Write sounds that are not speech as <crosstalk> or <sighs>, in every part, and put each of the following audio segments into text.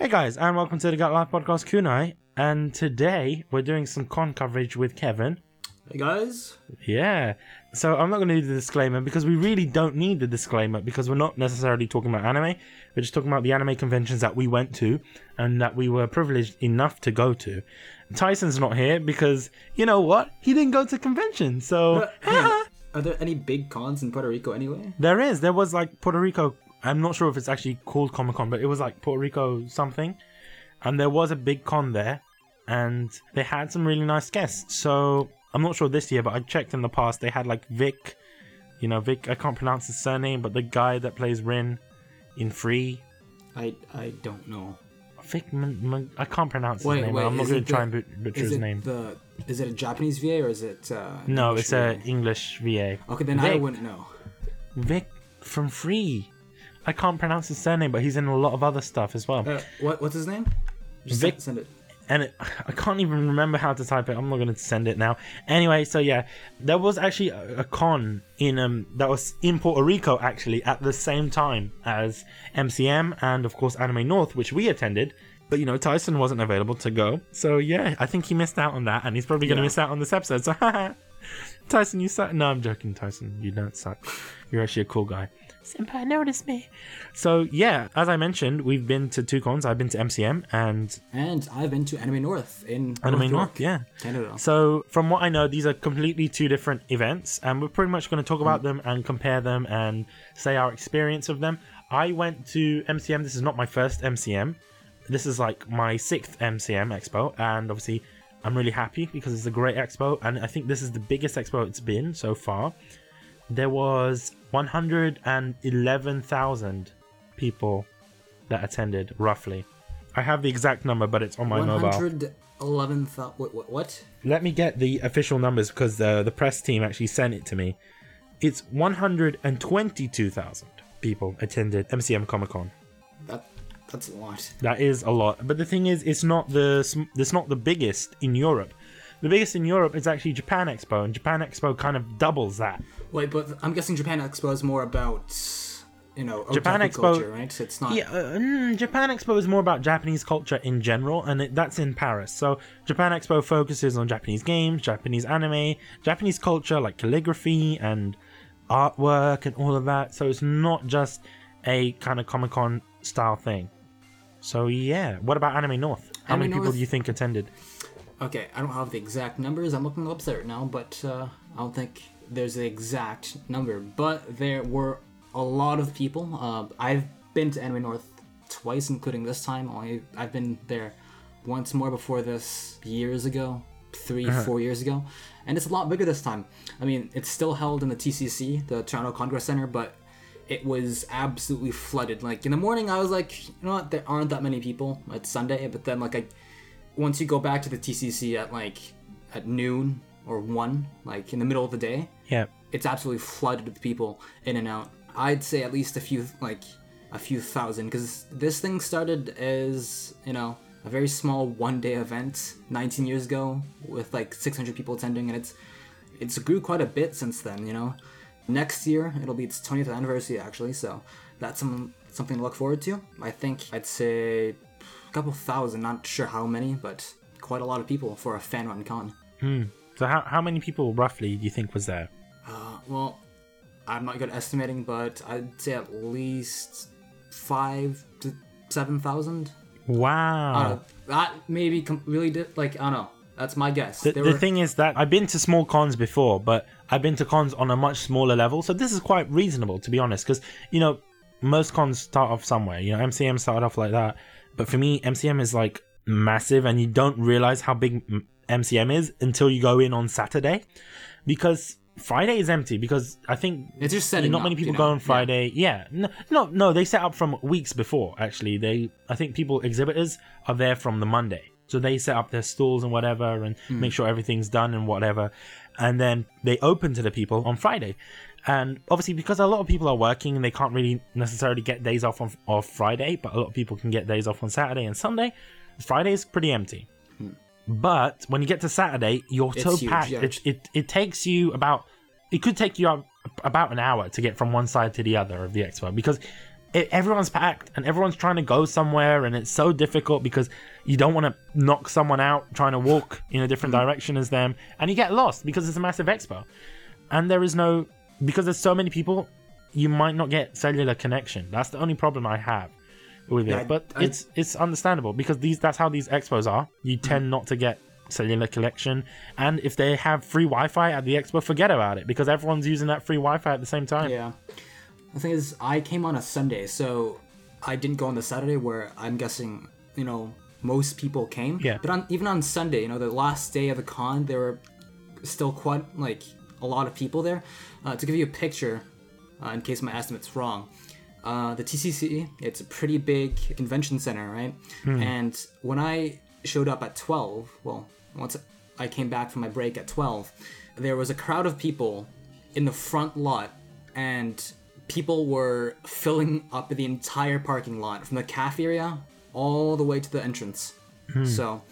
Hey guys, and welcome to the Gut Life Podcast Kunai. And today we're doing some con coverage with Kevin. Hey guys. Yeah. So I'm not going to do the disclaimer because we really don't need the disclaimer because we're not necessarily talking about anime. We're just talking about the anime conventions that we went to and that we were privileged enough to go to. Tyson's not here because you know what? He didn't go to convention. So <laughs> are there any big cons in Puerto Rico anyway? there is. There was like Puerto Rico. I'm not sure if it's actually called Comic Con, but it was like Puerto Rico something. And there was a big con there, and they had some really nice guests. So I'm not sure this year, but I checked in the past. They had like Vic, you know, Vic. I can't pronounce his surname, but the guy that plays Rin in Free. I I don't know. Vic, M- M- I can't pronounce his name. wait, I'm not going to try and but- butcher his name. the is it a Japanese VA or is it uh No, English it's a VA? English VA. Okay, then I wouldn't know. Vic from Free. I can't pronounce his surname, but he's in a lot of other stuff as well. Uh, what what's his name? Just Vic- send, it. and it, I can't even remember how to type it. I'm not going to send it now. Anyway, so yeah, there was actually a, a con in um that was in Puerto Rico actually at the same time as MCM and of course Anime North, which we attended. But you know, Tyson wasn't available to go, so yeah, I think he missed out on that, and he's probably going to Yeah. miss out on this episode. So, <laughs> Tyson, you suck. No, I'm joking, Tyson. You don't suck. You're actually a cool guy. Senpai noticed me. So yeah, as I mentioned, we've been to two cons. I've been to MCM and And I've been to Anime North in Anime York, North, yeah. Canada. So, from what I know, these are completely two different events, and we're pretty much going to talk about them and compare them and say our experience of them. I went to MCM. This is not my first MCM. This is like my sixth MCM expo, and obviously, I'm really happy because it's a great expo, and I think this is the biggest expo it's been so far. There was 111,000 people that attended, roughly. I have the exact number, but it's on my One mobile. hundred eleven thousand. What, what? What? Let me get the official numbers because uh, the press team actually sent it to me. It's 122,000 people attended MCM Comic Con. That that's a lot. That is a lot. But the thing is, it's not the it's not the biggest in Europe. The biggest in Europe is actually Japan Expo, and Japan Expo kind of doubles that. Wait, but I'm guessing Japan Expo is more about you know Japan Expo- culture, right? It's not. Yeah, uh, mm, Japan Expo is more about Japanese culture in general, and it, that's in Paris. So Japan Expo focuses on Japanese games, Japanese anime, Japanese culture like calligraphy and artwork and all of that. So it's not just a kind of Comic Con style thing. So yeah, what about Anime North? How Anime many people North- do you think attended? Okay, I don't have the exact numbers. I'm looking up there now, but uh, I don't think there's the exact number. But there were a lot of people. Uh, I've been to Anime North twice, including this time. Only I've been there once more before this years ago, 3 four years ago, and it's a lot bigger this time. I mean, it's still held in the TCC, the Toronto Congress Center, but it was absolutely flooded. Like in the morning, I was like, you know what? There aren't that many people. It's Sunday, but then like I once you go back to the TCC at like at noon or one, like in the middle of the day, Yeah, it's absolutely flooded with people in and out. I'd say at least a few, like a few thousand, because this thing started as you know a very small one-day event 19 years ago with like 600 people attending, and it's it's grew quite a bit since then. You know, next year it'll be its 20th anniversary actually, so that's some something to look forward to. I think I'd say couple thousand, not sure how many, but quite a lot of people for a fan-run con. Hmm. So how how many people roughly do you think was there? Uh, well, I'm not good at estimating, but I'd say at least five to seven thousand. Wow. That maybe com- really did like I don't know. That's my guess. The, the were- thing is that I've been to small cons before, but I've been to cons on a much smaller level, so this is quite reasonable to be honest. Because you know, most cons start off somewhere. You know, MCM started off like that, but for me, MCM is like massive, and you don't realize how big MCM is until you go in on Saturday, because Friday is empty. Because I think It's just setting not many people you go on Friday. Yeah. No, no, no, they set up from weeks before. Actually, they I think people exhibitors are there from the Monday, so they set up their stalls and whatever, and Hmm. make sure everything's done and whatever, and then they open to the people on Friday. And obviously, because a lot of people are working and they can't really necessarily get days off on off Friday, but a lot of people can get days off on Saturday and Sunday. Friday is pretty empty. But when you get to Saturday, you're Hmm. It's so huge, packed. yeah. It, it it takes you about it could take you out about an hour to get from one side to the other of the expo because it, everyone's packed and everyone's trying to go somewhere, and it's so difficult because you don't want to knock someone out trying to walk in a different direction as them, and you get lost because it's a massive expo, and there is no because there's so many people, you might not get cellular connection. That's the only problem I have with Yeah, it, but I- it's it's understandable because these that's how these expos are. You mm-hmm. tend not to get cellular connection, and if they have free Wi-Fi at the expo, forget about it because everyone's using that free Wi-Fi at the same time. Yeah. The thing is, I came on a Sunday, so I didn't go on the Saturday where I'm guessing, you know, most people came. Yeah. But on even on Sunday, you know, the last day of the con, there were still quite like a lot of people there. Uh, to give you a picture, uh, in case my estimate's wrong, uh, the TCC, it's a pretty big convention center, right? And when I showed up at 12, well, once I came back from my break at 12, there was a crowd of people in the front lot, and people were filling up the entire parking lot from the cafe area all the way to the entrance. So,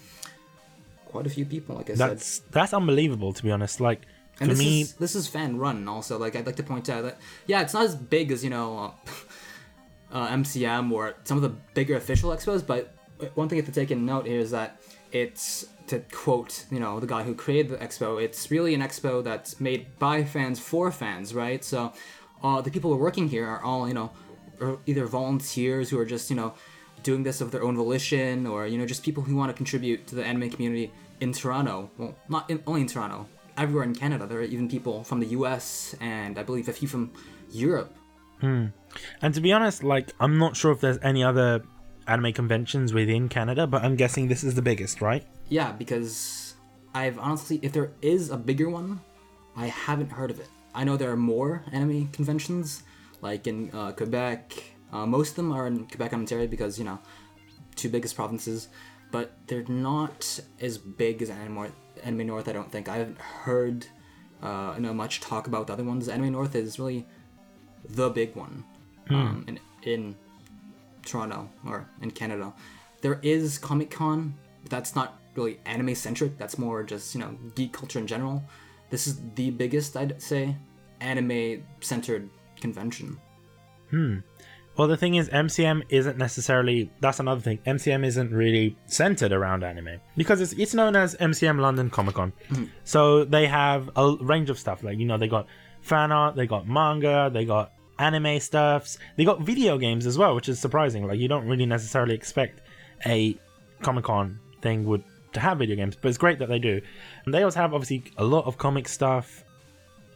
quite a few people, like I said. That's that's unbelievable to be honest. Like And this me, is this is fan run also. Like I'd like to point out that yeah, it's not as big as you know uh, uh, MCM or some of the bigger official expos, but one thing you have to take in note here is that it's to quote you know the guy who created the expo. It's really an expo that's made by fans for fans, right? So uh, the people who are working here are all you know either volunteers who are just you know doing this of their own volition or you know just people who want to contribute to the anime community in Toronto. Well, not in, only in Toronto, everywhere in Canada. There are even people from the U.S. and I believe a few from Europe. and to be honest, like I'm not sure if there's any other anime conventions within Canada, but I'm guessing this is the biggest, right? Yeah, because I've honestly, if there is a bigger one, I haven't heard of it. I know there are more anime conventions, like in uh, Quebec. Uh, most of them are in Quebec and Ontario because you know, two biggest provinces, but they're not as big as Anime Anime North, I don't think. I haven't heard, uh, you know, much talk about the other ones. Anime North is really the big one um, in in Toronto or in Canada. There is Comic Con, but that's not really anime centric. That's more just you know geek culture in general. This is the biggest, I'd say, anime centered convention. Well, the thing is, MCM isn't necessarily. That's another thing. MCM isn't really centered around anime because it's it's known as MCM London Comic Con. Hmm. So they have a range of stuff. Like you know, they got fan art, they got manga, they got anime stuffs, they got video games as well, which is surprising. Like you don't really necessarily expect a Comic Con thing would to have video games, but it's great that they do. And they also have obviously a lot of comic stuff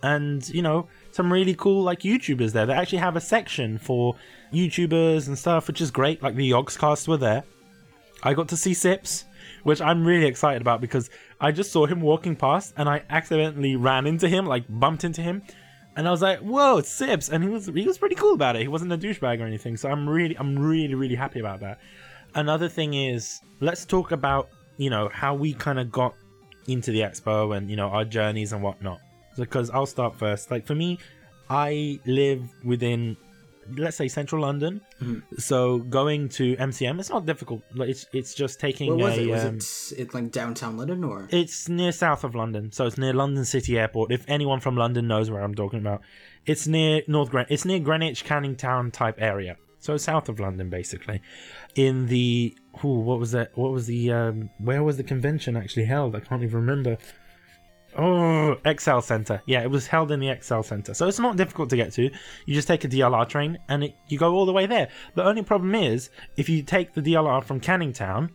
and you know some really cool like YouTubers there. They actually have a section for YouTubers and stuff, which is great. Like the Yogscast were there. I got to see Sips, which I'm really excited about because I just saw him walking past and I accidentally ran into him, like bumped into him, and I was like, "Whoa, it's Sips!" And he was he was pretty cool about it. He wasn't a douchebag or anything. So I'm really I'm really really happy about that. Another thing is, let's talk about you know how we kind of got into the expo and you know our journeys and whatnot because I'll start first. Like for me, I live within, let's say, central London. So going to MCM, it's not difficult. Like it's it's just taking Where was a. it? Was um, it it like downtown London or? it's near south of London, so it's near London City Airport. If anyone from London knows where I'm talking about, it's near North Greenwich. It's near Greenwich, Canning Town type area. So south of London, basically. In the ooh, what was that? What was the um, where was the convention actually held? I can't even remember. Oh, ExCeL Center. Yeah, it was held in the ExCeL Center. So it's not difficult to get to. You just take a DLR train and it, you go all the way there. The only problem is if you take the DLR from Canning Town,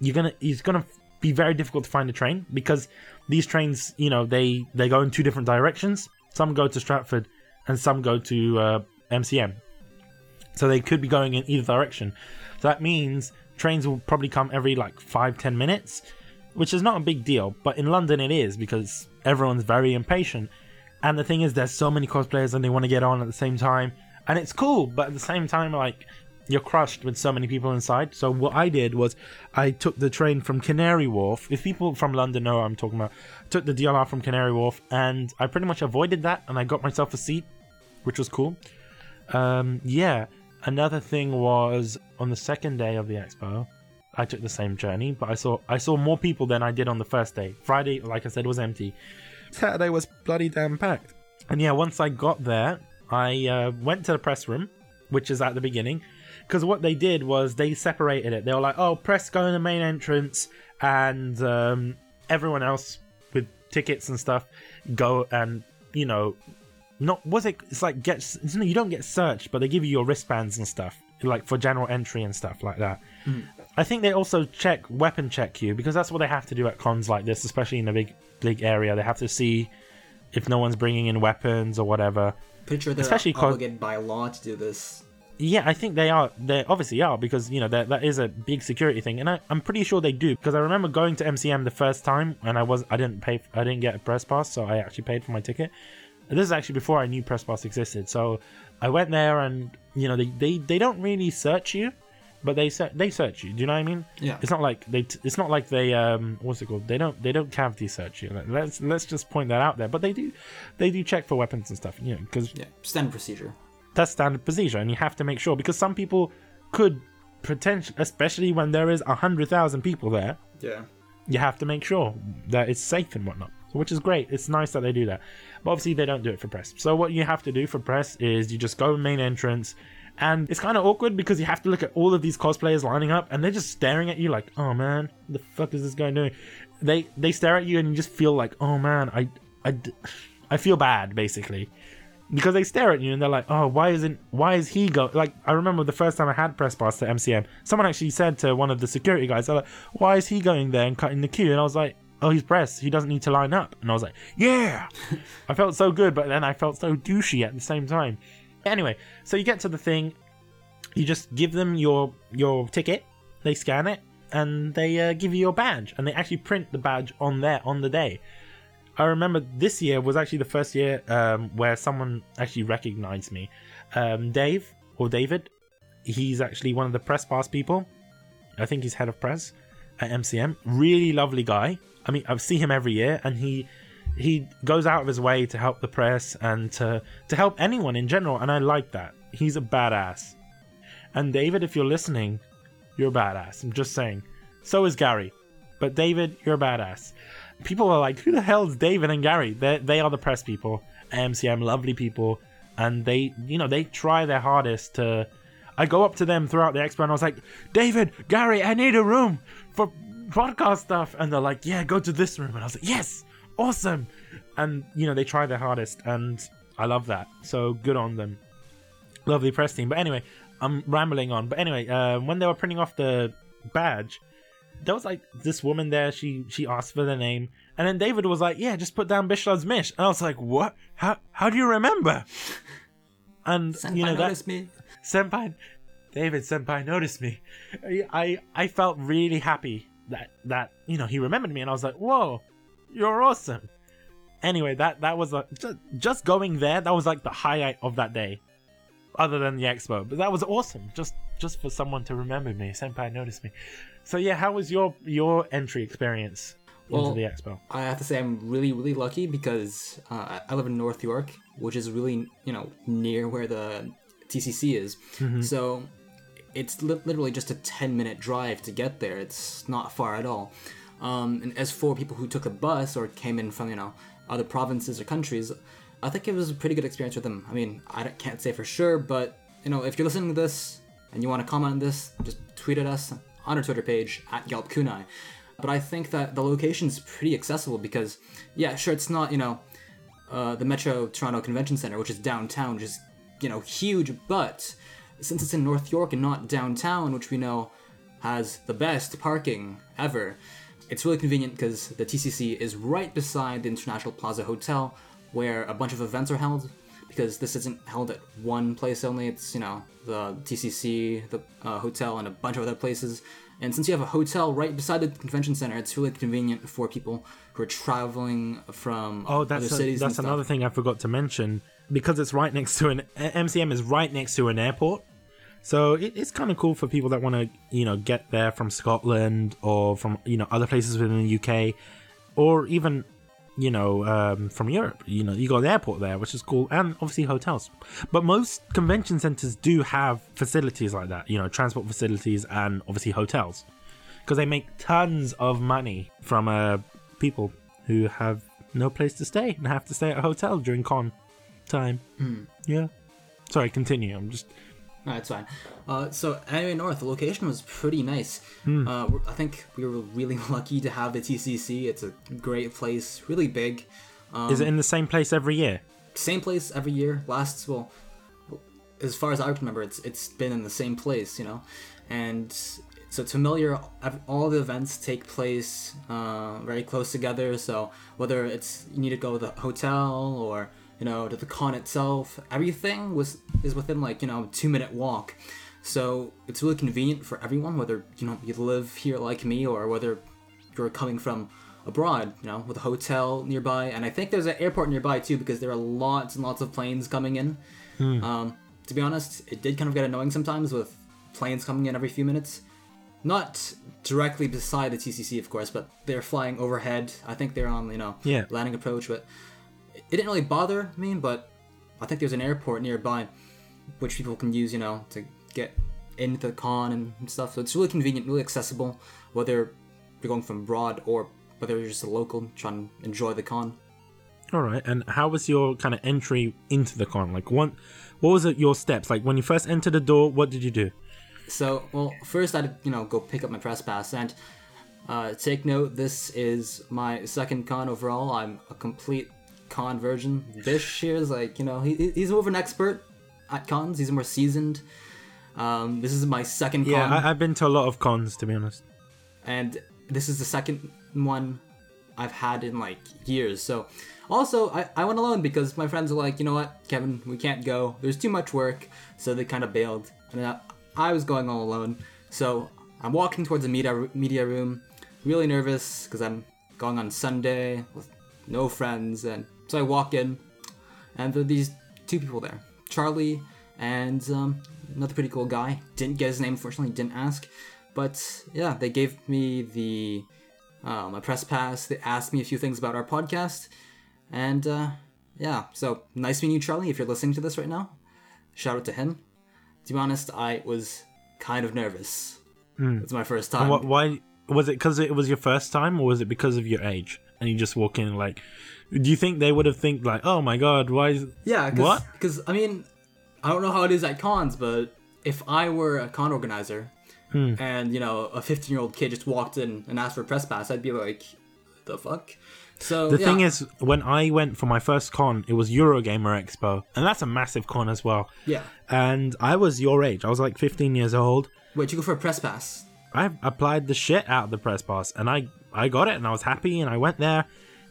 you're gonna it's gonna be very difficult to find a train because these trains, you know, they they go in two different directions. Some go to Stratford and some go to uh, MCM. So they could be going in either direction. So that means trains will probably come every like five ten minutes, which is not a big deal. But in London it is because everyone's very impatient. And the thing is, there's so many cosplayers and they want to get on at the same time, and it's cool. But at the same time, like you're crushed with so many people inside. So what I did was I took the train from Canary Wharf. If people from London know I'm talking about, took the DLR from Canary Wharf and I pretty much avoided that and I got myself a seat, which was cool. Um, yeah. Another thing was on the second day of the expo, I took the same journey, but I saw I saw more people than I did on the first day. Friday, like I said, was empty. Saturday was bloody damn packed. And yeah, once I got there, I uh, went to the press room which is at the beginning. Because what they did was they separated it. They were like, "Oh, press go in the main entrance, and um, everyone else with tickets and stuff go and you know, not was it? It's like get you don't get searched, but they give you your wristbands and stuff, like for general entry and stuff like that. I think they also check weapon check you because that's what they have to do at cons like this, especially in a big big area. They have to see if no one's bringing in weapons or whatever. Pretty sure they're Especially obligated by law to do this. Yeah, I think they are. They obviously are because you know that that is a big security thing, and I, I'm pretty sure they do because I remember going to MCM the first time and I was I didn't pay I didn't get a press pass, so I actually paid for my ticket. This is actually before I knew press pass existed, so I went there and you know they they, they don't really search you, but they ser- they search you. Do you know what I mean? Yeah. It's not like they t- it's not like they um what's it called? They don't they don't cavity search you. Let- Let's let's just point that out there. But they do they do check for weapons and stuff. You know because Yeah, standard procedure. that's standard procedure, and you have to make sure because some people could potentially, especially when there is a hundred thousand people there, Yeah. you have to make sure that it's safe and whatnot. Which is great. It's nice that they do that, but obviously they don't do it for press. So what you have to do for press is you just go main entrance. And it's kind of awkward because you have to look at all of these cosplayers lining up, and they're just staring at you like, "Oh man, the fuck is this guy doing?" They they stare at you, and you just feel like, "Oh man, I, I, I feel bad," basically because they stare at you and they're like, "Oh, why isn't why is he go?" Like I remember the first time I had press pass to MCM, someone actually said to one of the security guys, they're like, "Why is he going there and cutting the queue?" And I was like, "Oh, he's press. He doesn't need to line up." And I was like, "Yeah." <laughs> I felt so good, but then I felt so douchey at the same time. Anyway, so you get to the thing, you just give them your your ticket, they scan it, and they uh, give you your badge, and they actually print the badge on there on the day. I remember this year was actually the first year um, where someone actually recognized me. Um, Dave or David, he's actually one of the press pass people. I think he's head of press at MCM. Really lovely guy. I mean, I see him every year, and he he goes out of his way to help the press and to to help anyone in general, and I like that. He's a badass. And David, if you're listening, you're a badass. I'm just saying. So is Gary. But David, you're a badass. People are like, who the hell is David and Gary? They they are the press people. MCM, lovely people, and they you know they try their hardest to. I go up to them throughout the expo and I was like, David, Gary, I need a room for podcast stuff, and they're like, yeah, go to this room, and I was like, yes, awesome, and you know they try their hardest, and I love that. So good on them lovely press team. But anyway, I'm rambling on. But anyway, uh, when they were printing off the badge, there was like this woman there. She she asked for the name, and then David was like, "Yeah, just put down Bishlad's Mish." And I was like, "What? How how do you remember?" <laughs> And Senpai you know that me. senpai, David senpai noticed me. I, I I felt really happy that that you know he remembered me, and I was like, "Whoa, you're awesome." Anyway, that that was like just, just going there. That was like the highlight of that day other than the expo. But that was awesome. Just just for someone to remember me. Senpai noticed me. So yeah, how was your your entry experience Well, into the expo? I have to say I'm really, really lucky because uh, I- live in North York, which is really, you know, near where the TCC is. So it's li- literally just a 10 minute drive to get there. It's not far at all. Um, and as for people who took a bus or came in from, you know, other provinces or countries, I think it was a pretty good experience with them. I mean, I can't say for sure, but, you know, if you're listening to this and you want to comment on this, just tweet at us on our Twitter page at Yelp Kunai. But I think that the location is pretty accessible because, yeah, sure, it's not, you know, uh, the Metro Toronto Convention Center, which is downtown, which is, you know, huge, but since it's in North York and not downtown, which we know has the best parking ever, it's really convenient because the TCC is right beside the International Plaza Hotel, where a bunch of events are held. Because this isn't held at one place only, it's, you know, the TCC, the uh, hotel, and a bunch of other places. And since you have a hotel right beside the convention center, it's really convenient for people who are traveling from Oh, other that's a, cities. that's another thing I forgot to mention because it's right next to an MCM is right next to an airport. So it, it's kind of cool for people that want to, you know, get there from Scotland or from, you know, other places within the UK or even, you know, um, from Europe. You know, you got an airport there, which is cool, and obviously hotels. But most convention centers do have facilities like that, you know, transport facilities and obviously hotels because they make tons of money from uh, people who have no place to stay and have to stay at a hotel during con time. Yeah. Sorry, continue. I'm just No, it's fine. Uh, so Anime North, the location was pretty nice. Hmm. Uh, I think we were really <laughs> lucky to have the TCC. It's a great place, really big. Um, Is it in the same place every year? same place every year. Lasts well, as far as I remember, it's it's been in the same place, you know, and so it's familiar. All the events take place uh, very close together. So whether it's you need to go to the hotel or you know to the con itself, everything was is within like you know two minute walk. So it's really convenient for everyone, whether you know you live here like me or whether you're coming from abroad, you know, with a hotel nearby, and I think there's an airport nearby too because there are lots and lots of planes coming in. Um, to be honest, it did kind of get annoying sometimes with planes coming in every few minutes. Not directly beside the TCC, of course, but they're flying overhead. I think they're on, you know, Yeah. landing approach, but it didn't really bother me. But I think there's an airport nearby, which people can use, you know, to get into the con and stuff. So it's really convenient, really accessible, whether you're going from abroad or whether you're just a local trying to enjoy the con. All right. And how was your kind of entry into the con? Like, what, what was it? Your steps? Like when you first entered the door, what did you do? So, well, first I'd you know go pick up my press pass and uh, take note. This is my second con overall. I'm a complete con version. Bish here is like you know he, he's more of an expert at cons. He's more seasoned. Um, this is my second Yeah, con, I, I've been to a lot of cons to be honest. and this is the second one I've had in like years. So, also I, I went alone because my friends are like, you know what, Kevin, we can't go. There's too much work. So they kind of bailed, and I, I was going all alone. So I'm walking towards the media media room, really nervous because I'm going on Sunday with no friends, and so I walk in, and there are these two people there, Charlie and um, another pretty cool guy. Didn't get his name, unfortunately, didn't ask, but yeah, they gave me the uh, my press pass. They asked me a few things about our podcast, and uh, yeah, so nice meeting you, Charlie. If you're listening to this right now, shout out to him. To be honest, I was kind of nervous. It's my first time. What, why was it? Because it was your first time, or was it because of your age? And you just walk in like, do you think they would have think like, oh my god, why is Yeah, cause, What? Because I mean, I don't know how it is at cons, but if I were a con organizer Hmm. and you know a 15 year old kid just walked in and asked for a press pass, I'd be like, the fuck. So The yeah. thing is, when I went for my first con, it was Eurogamer Expo, and that's a massive con as well. yeah. And I was your age; I was like 15 years old. Wait, you go for a press pass? I applied the shit out of the press pass, and I I got it, and I was happy, and I went there.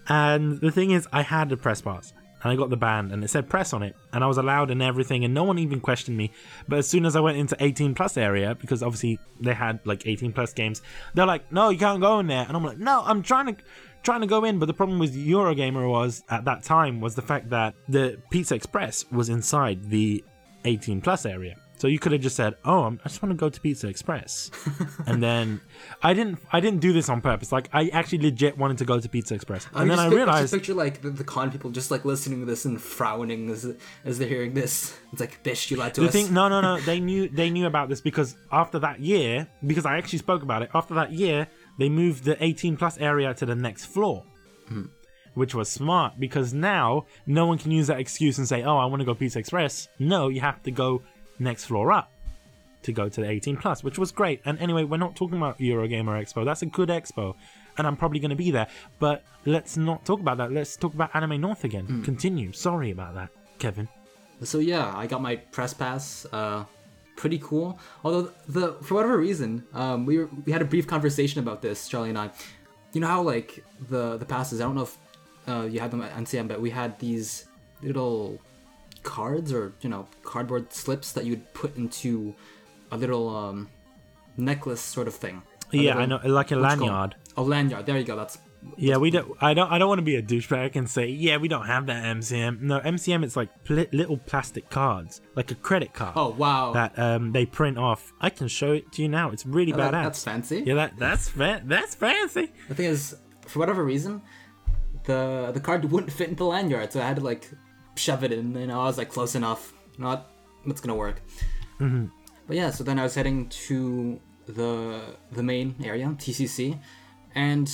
And the thing is, I had the press pass, and I got the band, and it said press on it, and I was allowed and everything, and no one even questioned me. But as soon as I went into 18 plus area, because obviously they had like 18 plus games, they're like, no, you can't go in there, and I'm like, no, I'm trying to trying to go in, but the problem with Eurogamer was at that time was the fact that the Pizza Express was inside the 18 plus area. So you could have just said, "Oh, I'm, I just want to go to Pizza Express," <laughs> and then I didn't. I didn't do this on purpose. Like I actually legit wanted to go to Pizza Express, and then just I realized just picture like the, the con people just like listening to this and frowning as as they're hearing this. It's like, bish, you lied to the us. thing. No, no, no. <laughs> They knew. They knew about this because after that year, because I actually spoke about it. After that year, they moved the 18 plus area to the next floor. Hmm. Which was smart because now no one can use that excuse and say, "Oh, I want to go Pizza Express." No, you have to go next floor up to go to the 18 plus, which was great. And anyway, we're not talking about Eurogamer Expo. That's a good expo, and I'm probably going to be there. But let's not talk about that. Let's talk about Anime North again. Continue. Sorry about that, Kevin. So yeah, I got my press pass. Uh, pretty cool. Although the for whatever reason, um, we were, we had a brief conversation about this, Charlie and I. You know how like the the passes. I don't know if uh, you had them at MCM, but we had these little cards or you know cardboard slips that you'd put into a little um, necklace sort of thing. Yeah, little- I know, like a what's it called? lanyard. A lanyard. There you go. That's Yeah, we don't. I don't. I don't want to be a douchebag and say, yeah, we don't have that MCM. No, MCM it's like pl- little plastic cards, like a credit card. oh wow. That um they print off. I can show it to you now. It's really Oh, that- badass. that's fancy. Yeah, that that's fa- that's fancy. The thing is, for whatever reason, the the card <laughs> wouldn't fit in the lanyard, so I had to like shove it in. You know, I was like close enough. Not, it's gonna work. Mm-hmm. But yeah, so then I was heading to the the main area, TCC, and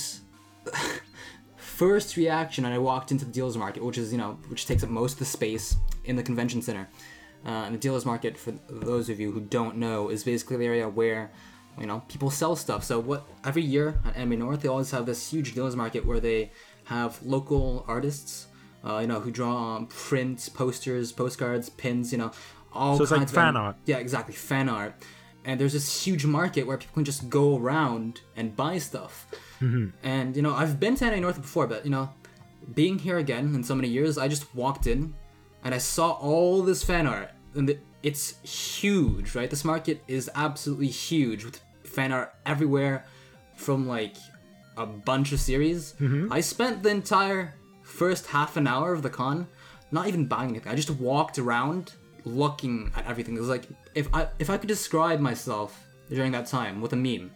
<laughs> first reaction when I walked into the dealers market, which is you know which takes up most of the space in the convention center, Uh, and the dealer's market, for those of you who don't know, is basically the area where you know people sell stuff. So what every year at Anime North, they always have this huge dealer's market where they have local artists, uh, you know, who draw um, prints, posters, postcards, pins, you know, all So it's like kinds of- fan art. Yeah, exactly, fan art. And there's this huge market where people can just go around and buy stuff. Mm-hmm. And you know, I've been to Anime North before, but you know, being here again in so many years, I just walked in and I saw all this fan art, and the, it's huge, right? This market is absolutely huge with fan art everywhere, from like a bunch of series. I spent the entire first half an hour of the con not even buying anything. I just walked around looking at everything. It was like if I if I could describe myself during that time with a meme,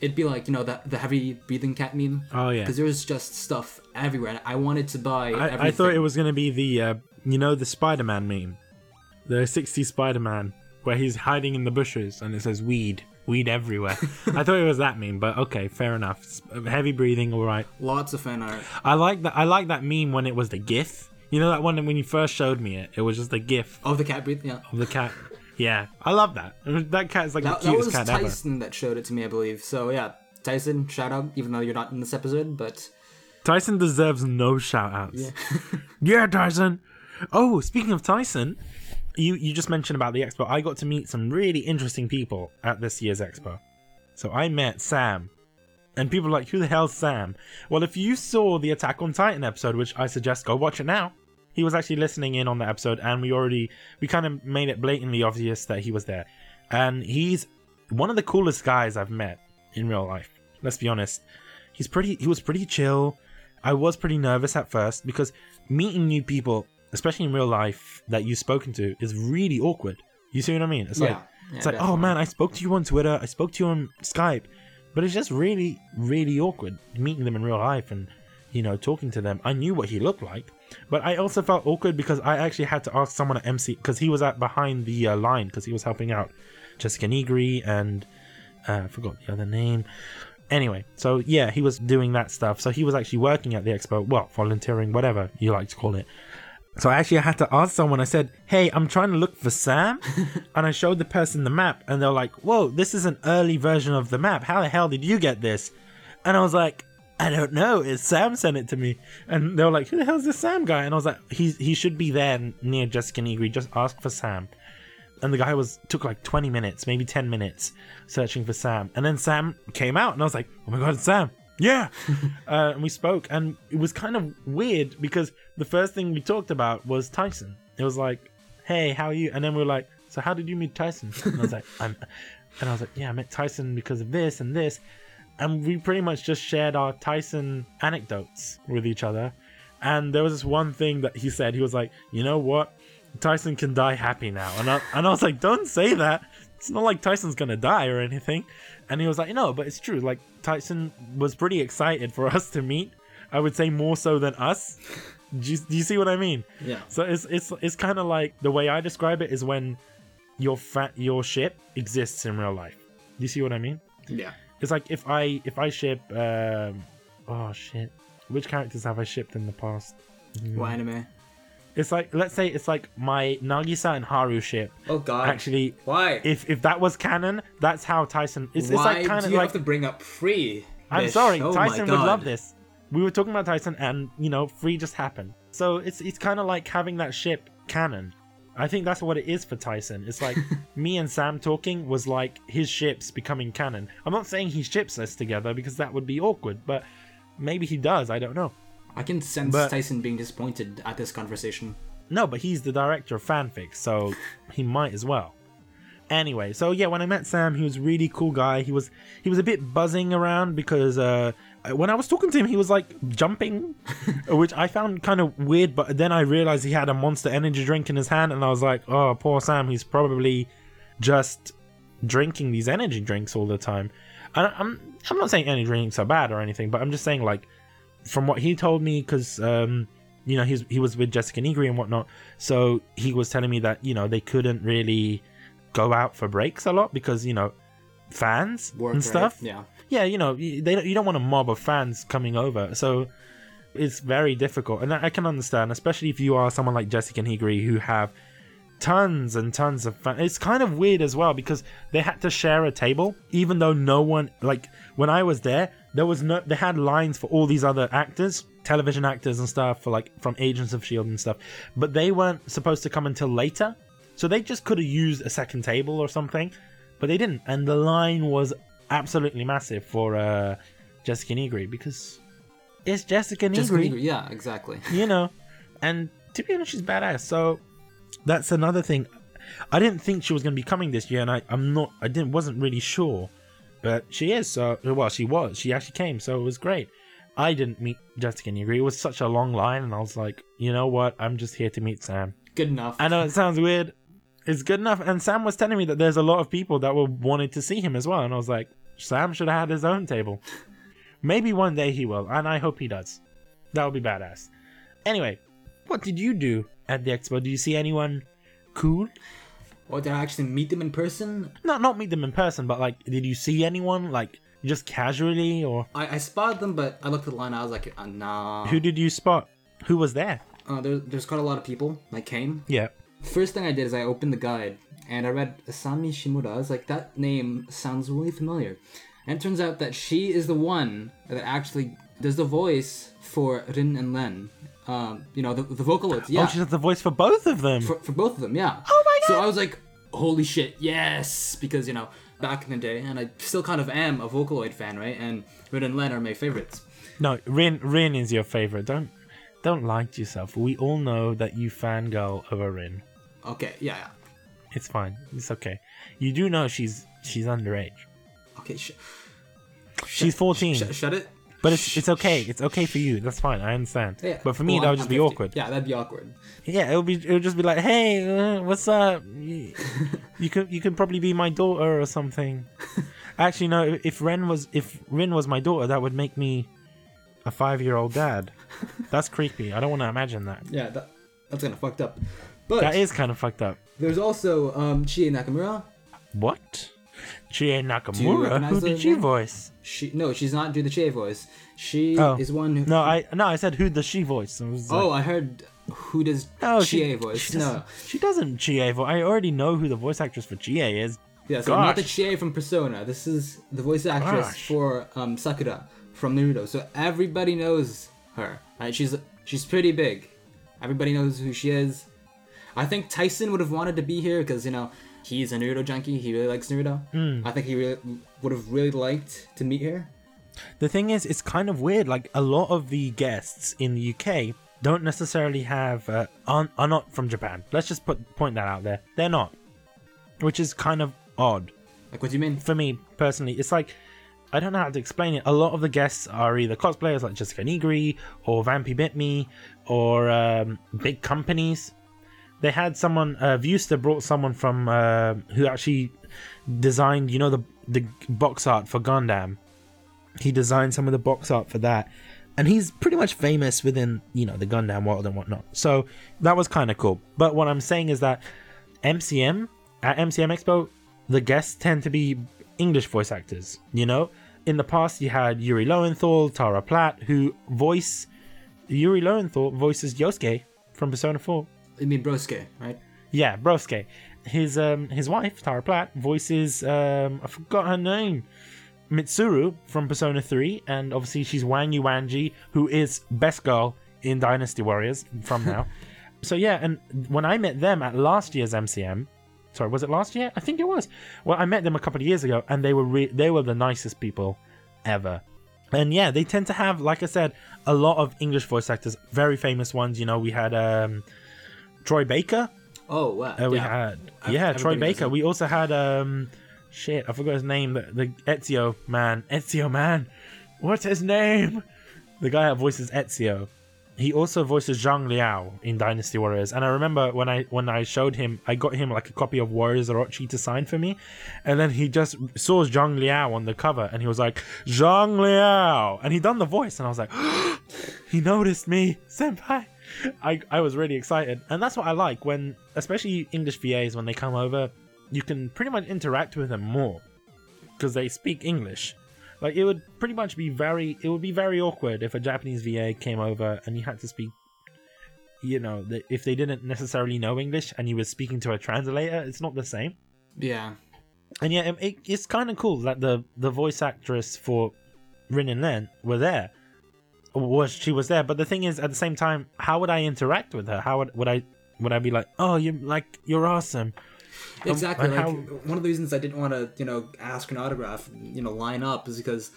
it'd be like you know the the heavy breathing cat meme. Oh, yeah. because there was just stuff everywhere. I wanted to buy. I, everything. I thought it was gonna be the uh, you know the Spider-Man meme, the '60s Spider-Man where he's hiding in the bushes and it says weed, weed everywhere. I thought it was that meme, but okay, fair enough. Heavy breathing, all right. lots of fan art. I like that. I like that meme when it was the GIF. You know that one when you first showed me it. It was just the GIF of the cat breathing. Yeah. of the cat. Yeah, I love that. That cat is like That, the cutest cat ever. That was Tyson that showed it to me, I believe. So yeah, Tyson, shout out, even though you're not in this episode, but Tyson deserves no shout outs. Yeah. <laughs> Tyson. Oh, speaking of Tyson, you, you just mentioned about the expo. I got to meet some really interesting people at this year's expo. So I met Sam. And people are like, who the hell's Sam? Well, if you saw the Attack on Titan episode, which I suggest go watch it now, he was actually listening in on the episode, and we already we kind of made it blatantly obvious that he was there. And he's one of the coolest guys I've met in real life. Let's be honest. He's pretty he was pretty chill. I was pretty nervous at first because meeting new people, especially in real life that you've spoken to, is really awkward. You see what I mean? It's like Yeah. Yeah, it's like, oh man, I spoke to you on Twitter, I spoke to you on Skype, but it's just really, really awkward meeting them in real life and you know talking to them. I knew what he looked like, but I also felt awkward because I actually had to ask someone at MC because he was at behind the uh, line because he was helping out Jessica Nigri and uh, I forgot the other name. Anyway, so yeah, he was doing that stuff. So he was actually working at the expo, well, volunteering, whatever you like to call it. So I actually had to ask someone. I said, "Hey, I'm trying to look for Sam," <laughs> and I showed the person the map, and they're like, "Whoa, this is an early version of the map. How the hell did you get this?" And I was like, "I don't know. It's Sam sent it to me." And they were like, "Who the hell's this Sam guy?" And I was like, "He he should be there near Jessica Nigri. Just ask for Sam." And the guy was took like 20 minutes, maybe 10 minutes, searching for Sam. And then Sam came out, and I was like, "Oh my god, it's Sam!" Yeah, <laughs> uh, and we spoke, and it was kind of weird because the first thing we talked about was Tyson. It was like, "Hey, how are you?" And then we were like, "So how did you meet Tyson?" And I was like, "I'm," <laughs> and I was like, "Yeah, I met Tyson because of this and this," and we pretty much just shared our Tyson anecdotes with each other. And there was this one thing that he said. He was like, "You know what? Tyson can die happy now," and I, and I was like, "Don't say that." It's not like Tyson's gonna die or anything. And he was like, no, but it's true. Like Tyson was pretty excited for <laughs> us to meet. I would say more so than us. Do you, do you see what I mean? Yeah. So it's it's it's kind of like the way I describe it is when your fat your ship exists in real life. Do you see what I mean? Yeah. It's like if I if I ship um oh shit. Which characters have I shipped in the past? What anime? It's like let's say it's like my Nagisa and Haru ship. Oh God. Actually, why? if if that was canon, that's how Tyson. It's, it's why like kind of like have to bring up free? I'm sorry, Oh Tyson would love this. We were talking about Tyson, and you know, free just happened. So it's it's kind of like having that ship canon. I think that's what it is for Tyson. It's like <laughs> me and Sam talking was like his ships becoming canon. I'm not saying he ships us together because that would be awkward, but maybe he does. I don't know. I can sense But- Tyson being disappointed at this conversation. No, but he's the director of fanfic, so <laughs> he might as well. Anyway, so yeah, when I met Sam, he was a really cool guy. He was he was a bit buzzing around because uh, when I was talking to him, he was like jumping, <laughs> which I found kind of weird. But then I realized he had a Monster Energy drink in his hand, and I was like, oh, poor Sam. He's probably just drinking these energy drinks all the time. And I'm I'm not saying energy drinks are bad or anything, but I'm just saying like from what he told me, because um, you know he's he was with Jessica Nigri and whatnot, so he was telling me that you know they couldn't really go out for breaks a lot because you know fans Work and right? stuff. Yeah. Yeah, you know they you don't want a mob of fans coming over, so it's very difficult, and I I can understand, especially if you are someone like Jessica Nigri who have tons and tons of fun. It's kind of weird as well because they had to share a table, even though no one like when I was there, there was no they had lines for all these other actors, television actors and stuff for like from Agents of Shield and stuff, but they weren't supposed to come until later, so they just could have used a second table or something, but they didn't, and the line was absolutely massive for uh, Jessica Nigri because it's Jessica Nigri Jessica Nigri, yeah, exactly. <laughs> you know, and to be honest, she's badass. So that's another thing. I didn't think she was going to be coming this year, and I, I'm not. I didn't wasn't really sure, but she is. So well, she was. She actually came, so it was great. I didn't meet Jessica Nigri. It was such a long line, and I was like, you know what? I'm just here to meet Sam. Good enough. I know it sounds weird. It's good enough. And Sam was telling me that there's a lot of people that were wanted to see him as well, and I was like, Sam should have had his own table. <laughs> Maybe one day he will, and I hope he does. That would be badass. Anyway, what did you do at the expo? Did you see anyone cool? Or did I actually meet them in person? Not not meet them in person, but like, did you see anyone like just casually or I, I spotted them, but I looked at the line. I was like, uh, nah. who did you spot? Who was there? Uh, there, there's quite a lot of people that came. Yeah. First thing I did is I opened the guide and I read Asami Shimomura. I was like, that name sounds really familiar. And it turns out that she is the one that actually does the voice for Rin and Len. Um, you know, the, the Vocaloids. Yeah. Oh, she has the voice for both of them. for, for both of them, yeah. Oh So I was like, holy shit, yes! Because, you know, back in the day, and I still kind of am a Vocaloid fan, right? And Rin and Len are my favorites. No, Rin Rin is your favorite. Don't don't lie to yourself. We all know that you fangirl over Rin. Okay, yeah, yeah. It's fine. It's okay. You do know she's she's underage. Okay, sh- She's 14. sh- shut it. But it's it's okay. It's okay for you. That's fine. I understand. Yeah. But for me, Well, that I'm- would just I'm be 50. awkward. Yeah, that'd be awkward. Yeah, it would be. It would just be like, hey, uh, what's up? You, <laughs> you could you could probably be my daughter or something. <laughs> Actually, no. If Ren was if Rin was my daughter, that would make me a five year old dad. <laughs> That's creepy. I don't want to imagine that. Yeah, that, that's kind of fucked up. But That is kind of fucked up. there's also um, Chie Nakamura. What? Chie Nakamura? Who did she voice? She no, she's not doing the Chie voice. She Oh. is one who. No, I no, I said who does she voice? Was like, Oh, I heard who does no, Chie she, voice. She no. she doesn't Chie voice. I already know who the voice actress for Chie is. Yeah, so not the Gosh. Chie from Persona. This is the voice actress Gosh. for um, Sakura from Naruto. So everybody knows her. Right? She's she's pretty big. Everybody knows who she is. I think Tyson would have wanted to be here because you know he's a Naruto junkie. He really likes Naruto. Hmm. I think he really, would have really liked to meet her. The thing is, it's kind of weird. Like a lot of the guests in the UK don't necessarily have uh, are, are not from Japan. Let's just put point that out there. They're not, which is kind of odd Like, what do you mean? for me personally. It's like I don't know how to explain it. A lot of the guests are either cosplayers like Jessica Nigri or Vampy Bit Me or um, big companies. They had someone. Uh, Viewster brought someone from uh, who actually designed, you know, the the box art for Gundam. He designed some of the box art for that, and he's pretty much famous within you know the Gundam world and whatnot. So that was kind of cool. But what I'm saying is that MCM at MCM Expo, the guests tend to be English voice actors. You know, in the past you had Yuri Lowenthal, Tara Platt, who voice Yuri Lowenthal voices Yosuke from Persona 4. You mean Broske, right? Yeah, Broske. His um his wife Tara Platt voices um I forgot her name. Mitsuru from Persona 3, and obviously she's Wang Yuanji, who is best girl in Dynasty Warriors from <laughs> now. so yeah, and when I met them at last year's MCM, sorry, was it last year? I think it was. Well, I met them a couple of years ago, and they were re- they were the nicest people ever. And yeah, they tend to have, like I said, a lot of English voice actors, very famous ones. You know, we had um, Troy Baker, Oh, wow. uh, we yeah. had yeah Troy everybody Baker. We also had um shit I forgot his name. The, the Ezio man, Ezio man. What's his name? The guy that voices Ezio. He also voices Zhang Liao in Dynasty Warriors, and I remember when I when I showed him, I got him like a copy of Warriors Orochi to sign for me, and then he just saw Zhang Liao on the cover, and he was like Zhang Liao, and he done the voice, and I was like, <gasps> he noticed me, senpai. I I was really excited, and that's what I like when, especially English VAs, when they come over, you can pretty much interact with them more because they speak English. Like it would pretty much be very, it would be very awkward if a Japanese VA came over and you had to speak you know, if they didn't necessarily know English and you were speaking to a translator, it's not the same. Yeah. And yeah, it, it, it's kind of cool that the the voice actress for Rin and Len were there. Was she was there? But the thing is, at the same time, how would I interact with her? How would would I would I be like, oh, you like you're awesome? Um, exactly. and like how- one of the reasons I didn't want to, you know, ask an autograph, you know, line up is because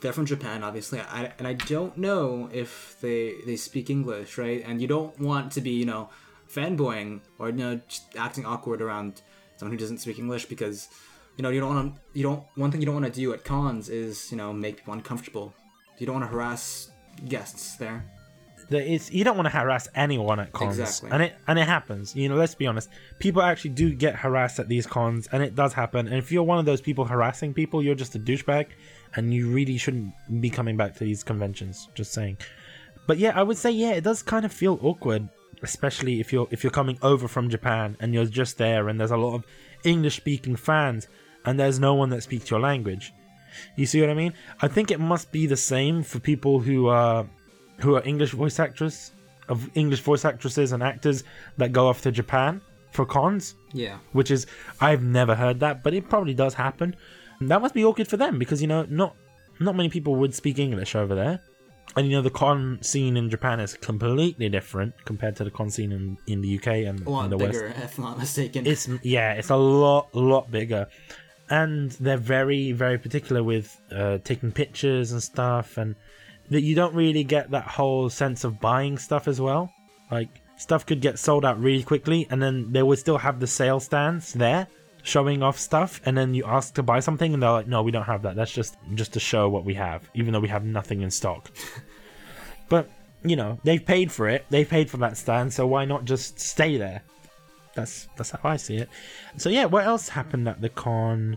they're from Japan, obviously, I, and I don't know if they they speak English, right? And you don't want to be, you know, fanboying or you know acting awkward around someone who doesn't speak English because, you know, you don't want to. You don't. One thing you don't want to do at cons is, you know, make people uncomfortable. You don't want to harass guests there. There is you don't want to harass anyone at cons, Exactly. and it and it happens. You know, let's be honest. People actually do get harassed at these cons, and it does happen. And if you're one of those people harassing people, you're just a douchebag, and you really shouldn't be coming back to these conventions. Just saying. But yeah, I would say yeah, it does kind of feel awkward, especially if you're if you're coming over from Japan and you're just there, and there's a lot of English speaking fans, and there's no one that speaks your language. You see what I mean? I think it must be the same for people who are who are English voice actors of English voice actresses and actors that go off to Japan for cons, Yeah. which is I've never heard that, but it probably does happen. That must be awkward for them because you know not not many people would speak English over there. And you know the con scene in Japan is completely different compared to the con scene in, in the UK and A lot in the West. bigger, if I'm not mistaken. It's yeah, it's a lot, lot bigger, and they're very, very particular with uh, taking pictures and stuff, and that you don't really get that whole sense of buying stuff as well. Like stuff could get sold out really quickly, and then they would still have the sale stands there showing off stuff, and then you ask to buy something, and they're like, "No, we don't have that. That's just just to show what we have, even though we have nothing in stock." <laughs> but you know, they've paid for it. They paid for that stand, so why not just stay there? That's that's how I see it. So yeah, what else happened at the con?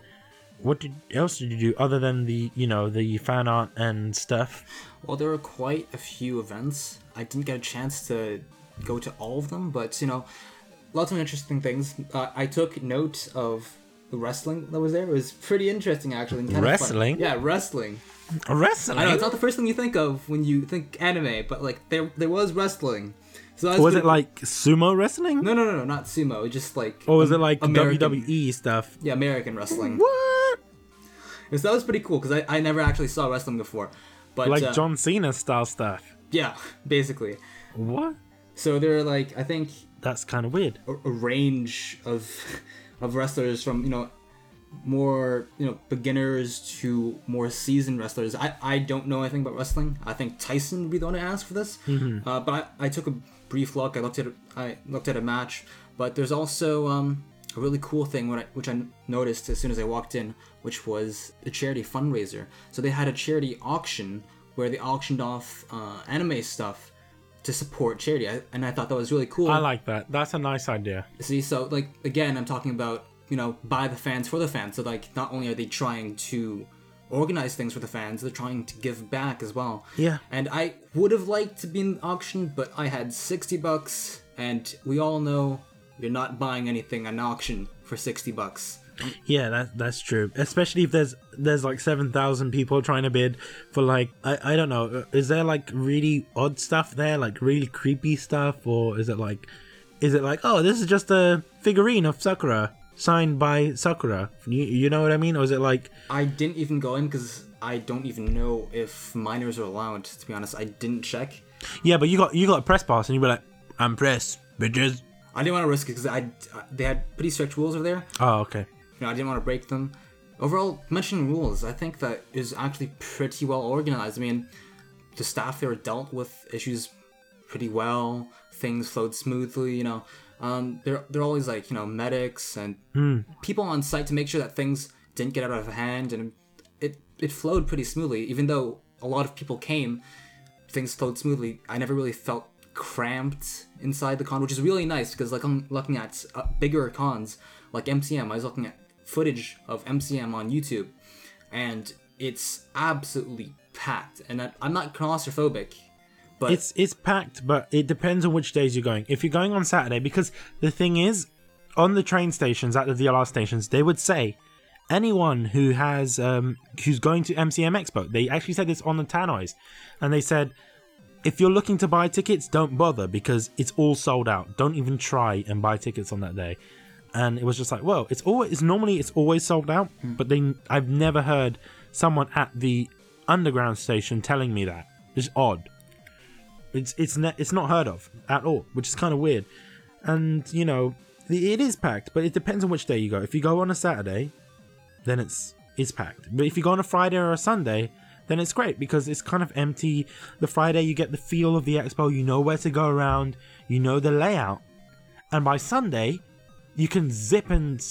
What did else did you do other than the you know the fan art and stuff? Well, there were quite a few events. I didn't get a chance to go to all of them, but you know, lots of interesting things. Uh, I took note of the wrestling that was there. It was pretty interesting, actually. and kind of. Wrestling? Yeah, wrestling. Wrestling. I know it's not the first thing you think of when you think anime, but like there there was wrestling. So was pretty it like sumo wrestling, No, no, no, no, not sumo. Just like or was Am- it like American, WWE stuff? Yeah, American wrestling. What? So that was pretty cool because I, I never actually saw wrestling before. But Like uh, John Cena style stuff? yeah, <laughs> basically. What? So there are like I think That's kind of weird. a, a range of of wrestlers from you know more you know beginners to more seasoned wrestlers. I, I don't know anything about wrestling. I think Tyson would be the one to ask for this. Uh, but I, I took a brief look. I looked at I looked at a match. But there's also um, a really cool thing what I, which I noticed as soon as I walked in, which was a charity fundraiser. So they had a charity auction where they auctioned off uh, anime stuff to support charity, I, and I thought that was really cool. I like that. That's a nice idea. See, so like again, I'm talking about you know by the fans for the fans. So like not only are they trying to organize things for the fans, they're trying to give back as well. Yeah. And I would have liked to be in the auction, but I had 60 bucks, and we all know you're not buying anything on auction for 60 bucks. Yeah, that that's true. Especially if there's there's like seven thousand people trying to bid for like I I don't know. uh, Is there like really odd stuff there, like really creepy stuff, or is it like is it like oh this is just a figurine of Sakura signed by Sakura? You, you know what I mean? Or is it like I didn't even go in because I don't even know if minors are allowed. To be honest, I didn't check. yeah, but you got you got a press pass and you be like I'm press bitches. I didn't want to risk it because I they had pretty strict rules over there. Oh okay. you know, I didn't want to break them. Overall, mentioning rules, I think that is actually pretty well organized. I mean, the staff there dealt with issues pretty well. Things flowed smoothly. You know, um, they're they're always like you know medics and people on site to make sure that things didn't get out of hand, and it it flowed pretty smoothly. Even though a lot of people came, things flowed smoothly. I never really felt cramped inside the con, which is really nice because like I'm looking at uh, bigger cons like MCM. I was looking at footage of MCM on YouTube, and it's absolutely packed. And I, I'm not claustrophobic, but It's it's packed, but it depends on which days you're going. If you're going on Saturday, because the thing is, on the train stations at the DLR stations, they would say anyone who has um who's going to MCM Expo. They actually said this on the tannoys, and they said if you're looking to buy tickets, don't bother because it's all sold out. Don't even try and buy tickets on that day. And it was just like, well, it's always it's normally it's always sold out, but they I've never heard someone at the underground station telling me that. It's odd. It's it's ne- it's not heard of at all, which is kind of weird. And you know, it is packed, but it depends on which day you go. If you go on a Saturday, then it's it's packed. But if you go on a Friday or a Sunday, then it's great because it's kind of empty. The Friday you get the feel of the expo, you know where to go around, you know the layout. And by Sunday, you can zip and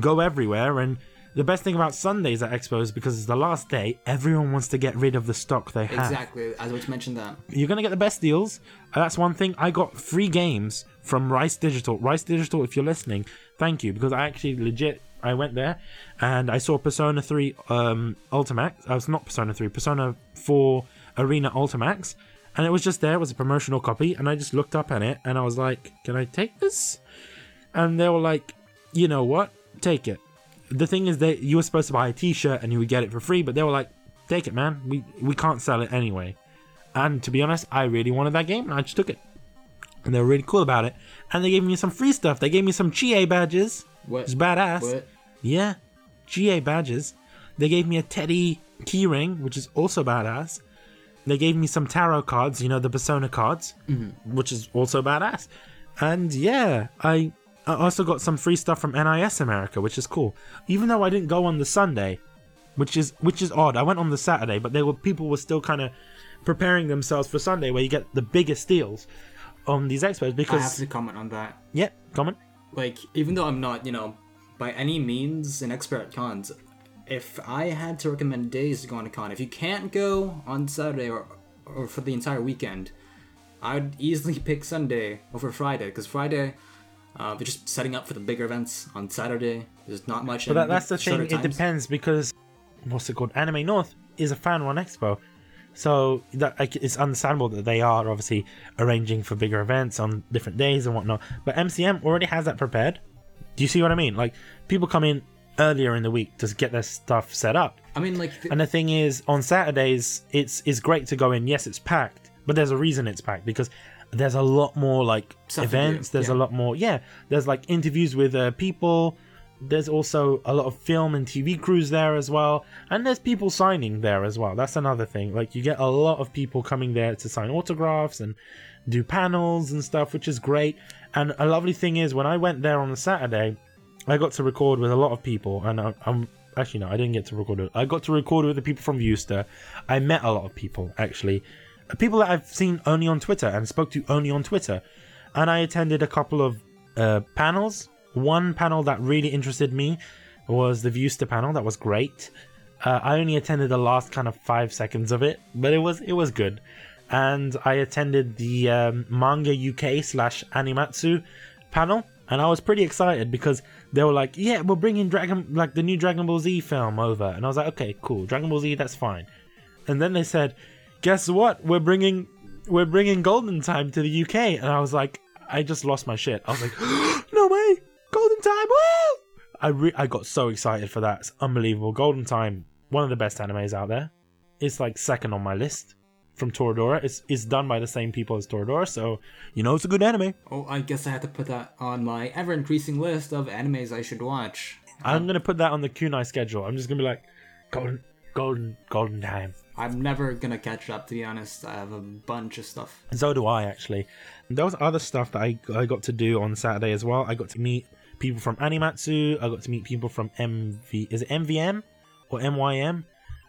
go everywhere and the best thing about Sundays at expos because it's the last day, everyone wants to get rid of the stock they have Exactly. As was mentioned that. you're gonna get the best deals. Uh, That's one thing. I got free games from Rice Digital. Rice Digital, if you're listening, thank you because I actually legit I went there and I saw Persona 3 um, Ultimax. I was not Persona 3, Persona 4 Arena Ultimax, and it was just there. It was a promotional copy, and I just looked up at it and I was like, "Can I take this?" And they were like, "You know what? Take it." The thing is that you were supposed to buy a T-shirt and you would get it for free, but they were like, "Take it, man. We we can't sell it anyway." And to be honest, I really wanted that game, and I just took it. And they were really cool about it. And they gave me some free stuff. They gave me some Chie badges. What? It's badass. What? Yeah, Chie badges. They gave me a Teddy keyring, which is also badass. They gave me some tarot cards, you know, the Persona cards, mm-hmm. which is also badass. And yeah, I, I also got some free stuff from NIS America, which is cool. Even though I didn't go on the Sunday, which is which is odd. I went on the Saturday, but they were people were still kind of preparing themselves for Sunday, where you get the biggest deals on these expos. Because I have to comment on that. yeah, comment. Like, even though I'm not, you know, by any means an expert at cons, if I had to recommend days to go on a con, if you can't go on Saturday or, or for the entire weekend, I'd easily <laughs> pick Sunday over Friday because Friday, uh, they're just setting up for the bigger events. On Saturday, there's not much. But that, that's the thing. It depends because what's it called? Anime North is a fan run expo, so that like, it's understandable that they are obviously arranging for bigger events on different days and whatnot. But MCM already has that prepared. Do you see what I mean? Like people come in earlier in the week to get their stuff set up. I mean, like, th- And the thing is, on Saturdays, it's it's great to go in. Yes, it's packed, but there's a reason it's packed because there's a lot more like Stuff do, events. There's a lot more. Yeah, there's like interviews with uh, people. There's also a lot of film and TV crews there as well, and there's people signing there as well. That's another thing. Like you get a lot of people coming there to sign autographs and do panels and stuff, which is great. And a lovely thing is when I went there on the Saturday, I got to record with a lot of people, and I, I'm actually no, I didn't get to record it. I got to record with the people from Viewster. I met a lot of people actually, people that I've seen only on Twitter and spoke to only on Twitter, and I attended a couple of uh, panels. One panel that really interested me was the Viewster panel. That was great. Uh, I only attended the last kind of five seconds of it, but it was it was good. And I attended the um, manga UK slash Animatsu panel, and I was pretty excited because they were like, "Yeah, we're bringing Dragon like the new Dragon Ball Z film over," and I was like, "Okay, cool, Dragon Ball Z, that's fine." And then they said, "Guess what? We're bringing we're bringing Golden Time to the UK," and I was like, I just lost my shit. I was like, <gasps> "No way, Golden Time!" Woo! I re- I got so excited for that. It's unbelievable. Golden Time, one of the best animes out there. It's like second on my list from Toradora. It's it's done by the same people as Toradora, so you know it's a good anime. oh, I guess I have to put that on my ever increasing list of animes I should watch. I'm gonna put that on the Kunai schedule. I'm just gonna be like, golden, golden, golden time. I'm never gonna catch up, to be honest. I have a bunch of stuff. And so do I actually. And there was other stuff that I I got to do on Saturday as well. I got to meet people from Animatsu. I got to meet people from MV. Is it MVM or MYM?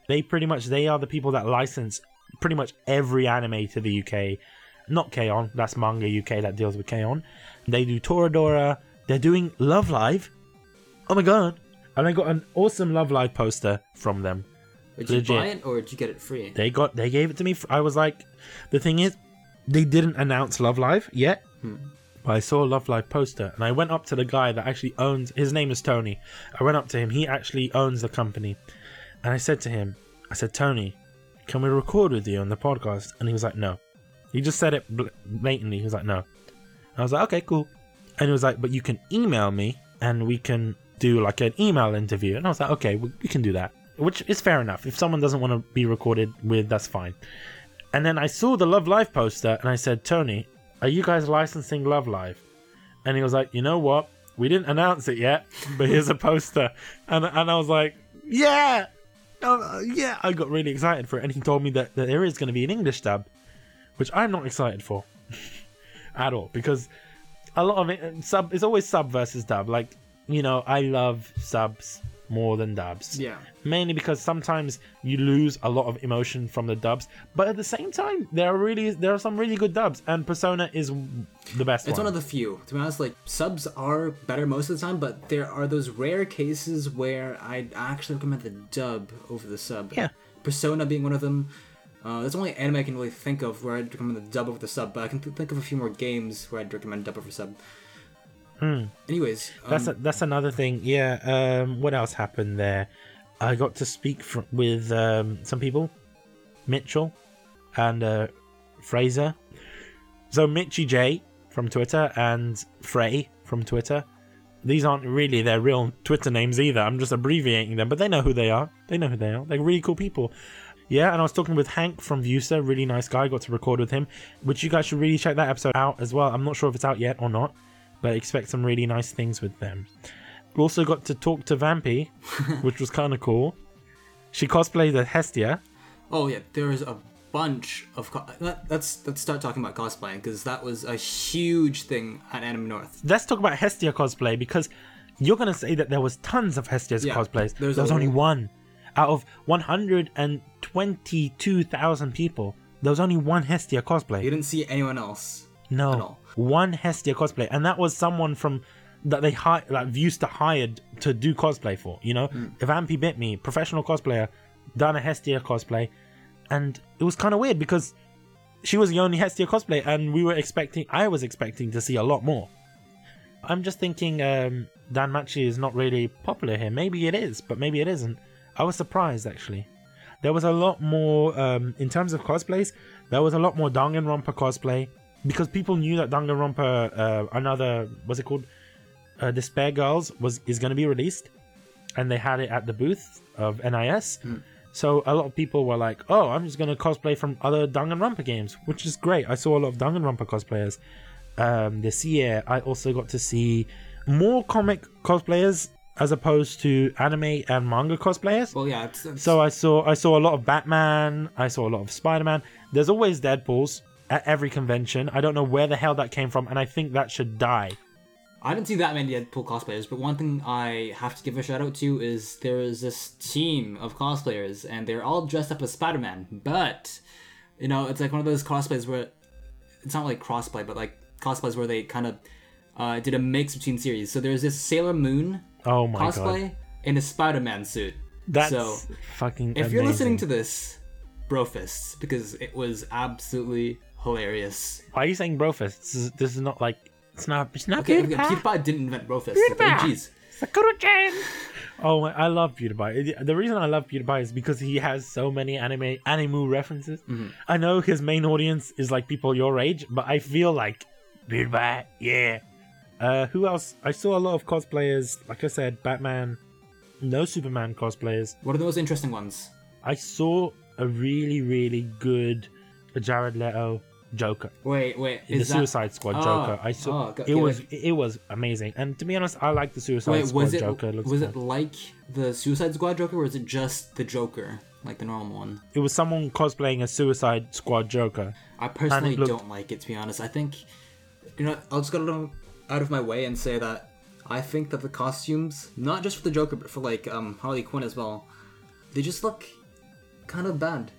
They pretty much they are the people that license pretty much every anime to the UK. Not K-On, that's Manga UK that deals with K-On. They do Toradora. They're doing Love Live. Oh my god! And I got an awesome Love Live poster from them. Did you Legit. buy it or did you get it free? They got they gave it to me. I was like, the thing is, they didn't announce Love Live yet. Hmm. But I saw a Love Live poster, and I went up to the guy that actually owns. His name is Tony. I went up to him. He actually owns the company, and I said to him, I said, Tony, can we record with you on the podcast? And he was like, no. He just said it bl- blatantly. He was like, no. I was like, okay, cool. And he was like, but you can email me, and we can do like an email interview. And I was like, okay, we, we can do that. Which is fair enough. If someone doesn't want to be recorded with, that's fine. And then I saw the Love Live poster and I said, Tony, are you guys licensing Love Live? And he was like, you know what? We didn't announce it yet, but here's a poster. And, and I was like, yeah, oh, yeah. I got really excited for it. And he told me that, that there is going to be an English dub, which I'm not excited for <laughs> at all because a lot of it, sub, is always sub versus dub. Like, you know, I love subs more than dubs. Yeah. Mainly because sometimes you lose a lot of emotion from the dubs, but at the same time, there are really there are some really good dubs, and Persona is the best. It's one. one of the few. To be honest, like subs are better most of the time, but there are those rare cases where I'd actually recommend the dub over the sub. Yeah. Persona being one of them. Uh, that's the only anime I can really think of where I'd recommend the dub over the sub, but I can th- think of a few more games where I'd recommend dub over sub. Anyways, um, Hmm. That's a, that's another thing. Yeah. Um. What else happened there? I got to speak fr- with um, some people, Mitchell, and uh, Fraser. So Mitchy J from Twitter and Frey from Twitter. These aren't really their real Twitter names either. I'm just abbreviating them, but they know who they are. They know who they are. They're really cool people. Yeah, and I was talking with Hank from Viewster, really nice guy. Got to record with him, which you guys should really check that episode out as well. I'm not sure if it's out yet or not, but expect some really nice things with them. We also got to talk to Vampy, <laughs> which was kind of cool. She cosplayed as Hestia. oh yeah, there's a bunch of. Co- let, let's let's start talking about cosplaying because that was a huge thing at Anime North. Let's talk about Hestia cosplay because you're gonna say that there was tons of Hestia's Yeah, cosplays. there's there was only one out of 122,000 people. There was only one Hestia cosplay. You didn't see anyone else. No, at all. One Hestia cosplay, and that was someone from that they hired, like Viewster hired to do cosplay for. You know, Vampy Bit Me, professional cosplayer, done a Hestia cosplay, and it was kind of weird because she was the only Hestia cosplay, and we were expecting, I was expecting to see a lot more. I'm just thinking, um, Dan Machi is not really popular here. Maybe it is, but maybe it isn't. I was surprised actually. There was a lot more um, in terms of cosplays. There was a lot more Danganronpa cosplay because people knew that Danganronpa, uh, another what's it called, uh, Despair Girls was is going to be released, and they had it at the booth of NIS. So a lot of people were like, "Oh, I'm just going to cosplay from other Danganronpa games," which is great. I saw a lot of Danganronpa cosplayers um, this year. I also got to see more comic cosplayers as opposed to anime and manga cosplayers. Well, yeah. It's, it's, So I saw I saw a lot of Batman. I saw a lot of Spider Man. There's always Deadpool's at every convention. I don't know where the hell that came from, and I think that should die. I didn't see that many Deadpool cosplayers, but one thing I have to give a shout out to is there is this team of cosplayers, and they're all dressed up as Spider Man. But you know, it's like one of those cosplays where it's not like crossplay, but like cosplays where they kind of uh, did a mix between series. So there's this Sailor Moon Oh my cosplay god, in a Spider Man suit. that's so fucking. if you're listening to this, brofists, because it was absolutely hilarious. why are you saying Brofist? This is this is not like it's not it's not Okay, PewDiePie. PewDiePie didn't invent brofist. PewDiePie. jeez. Sakura-chan. Oh, I love PewDiePie. The reason I love PewDiePie is because he has so many anime anime references. Mm-hmm. I know his main audience is like people your age, but I feel like PewDiePie, yeah. Uh, who else? I saw a lot of cosplayers. Like I said, Batman. No Superman cosplayers. What are the most interesting ones? I saw a really, really good Jared Leto Joker. Wait, wait. the that... Suicide Squad Oh, Joker. I saw oh, okay, it was wait. it was amazing. And to be honest, I like the Suicide Wait, Squad was it Joker. It was cool. it like the Suicide Squad Joker, or is it just the Joker, like the normal one? it was someone cosplaying a Suicide Squad Joker. I personally looked- don't like it, to be honest. I think, you know, I'll just go a little out of my way and say that I think that the costumes, not just for the Joker, but for like um, Harley Quinn as well, they just look kind of bad.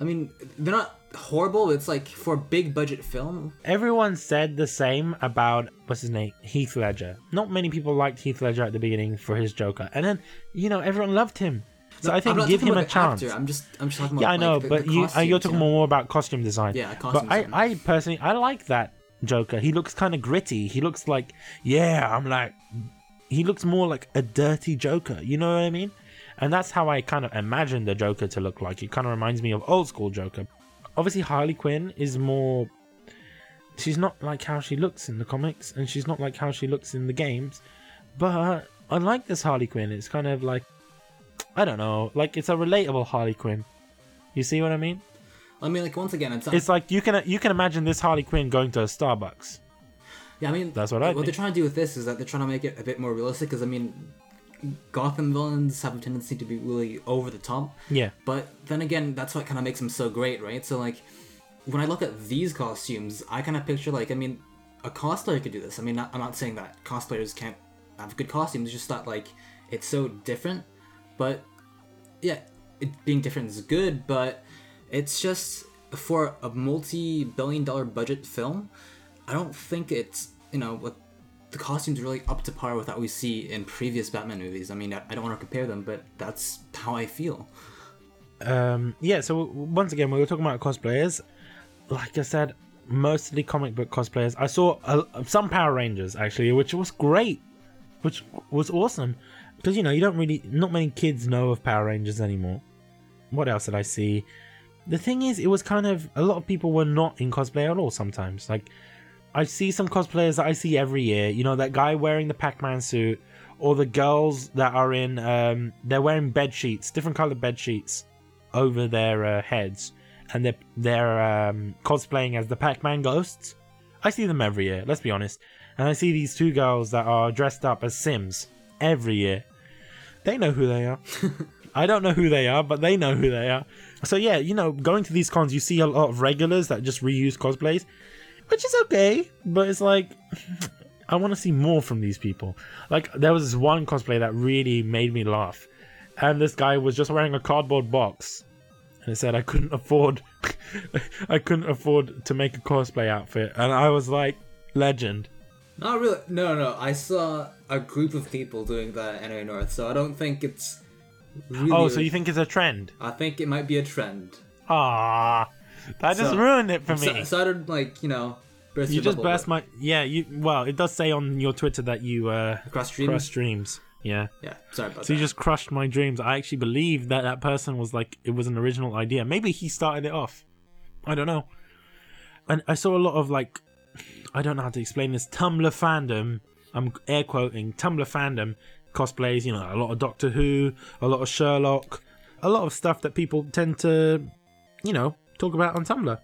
I mean, they're not horrible. It's like for a big budget film. Everyone said the same about what's his name, Heath Ledger. Not many people liked Heath Ledger at the beginning for his Joker, and then you know everyone loved him. So I I'm think give him a chance. actor, I'm just, I'm just talking about. Yeah, I know, like, the- but the you uh, you're talking you know? more about costume design. Yeah, costume but costume I. I personally I like that Joker. He looks kind of gritty. He looks like yeah, I'm like he looks more like a dirty Joker. You know what I mean? And that's how I kind of imagine the Joker to look like. It kind of reminds me of old school Joker. Obviously, Harley Quinn is more. She's not like how she looks in the comics, and she's not like how she looks in the games. But I like this Harley Quinn. It's kind of like I don't know, like it's a relatable Harley Quinn. You see what I mean? I mean, like once again, it's, It's like you can you can imagine this Harley Quinn going to a Starbucks. yeah. I mean, That's what I What think. they're trying to do with this is that they're trying to make it a bit more realistic. Because I mean, Gotham villains have a tendency to be really over the top. Yeah. But then again, that's what kind of makes them so great, right? So like, when I look at these costumes, I kind of picture like, I mean, a cosplayer could do this. I mean, not, I'm not saying that cosplayers can't have good costumes. It's just that like, it's so different. But yeah, it being different is good, but it's just for a multi-billion-dollar budget film. I don't think it's you know what the costumes really up to par with what we see in previous Batman movies. I mean, I, I don't want to compare them, but that's how I feel. Um, yeah, so once again, we were talking about cosplayers. Like I said, mostly comic book cosplayers. I saw uh, some Power Rangers actually, which was great, which was awesome. Because you know, you don't really, not many kids know of Power Rangers anymore. What else did I see? The thing is, it was kind of a lot of people were not in cosplay at all. Sometimes, like I see some cosplayers that I see every year. You know, that guy wearing the Pac-Man suit, or the girls that are in, um, they're wearing bed sheets, different colored bed sheets over their uh, heads, and they're they're um, cosplaying as the Pac-Man ghosts. I see them every year. Let's be honest, and I see these two girls that are dressed up as Sims every year. They know who they are. <laughs> I don't know who they are, but they know who they are. So yeah, you know, going to these cons, you see a lot of regulars that just reuse cosplays, which is okay. But it's like, I want to see more from these people. Like there was this one cosplay that really made me laugh, and this guy was just wearing a cardboard box, and it said I couldn't afford, <laughs> I couldn't afford to make a cosplay outfit, and I was like, legend. Not really. No, no. I saw a group of people doing that in NA North, so I don't think it's. Really Oh, so you think it's a trend? I think it might be a trend. Ah, that just So- ruined it for me. So, started like you know. burst you just burst my yeah. You well, it does say on your Twitter that you uh cross stream. crushed dreams. Yeah. Yeah, sorry about So that. you just crushed my dreams. I actually believe that that person was like it was an original idea. Maybe he started it off. I don't know. And I saw a lot of like I don't know how to explain this Tumblr fandom. I'm air quoting Tumblr fandom cosplays. You know, a lot of Doctor Who, a lot of Sherlock, a lot of stuff that people tend to, you know, talk about on Tumblr.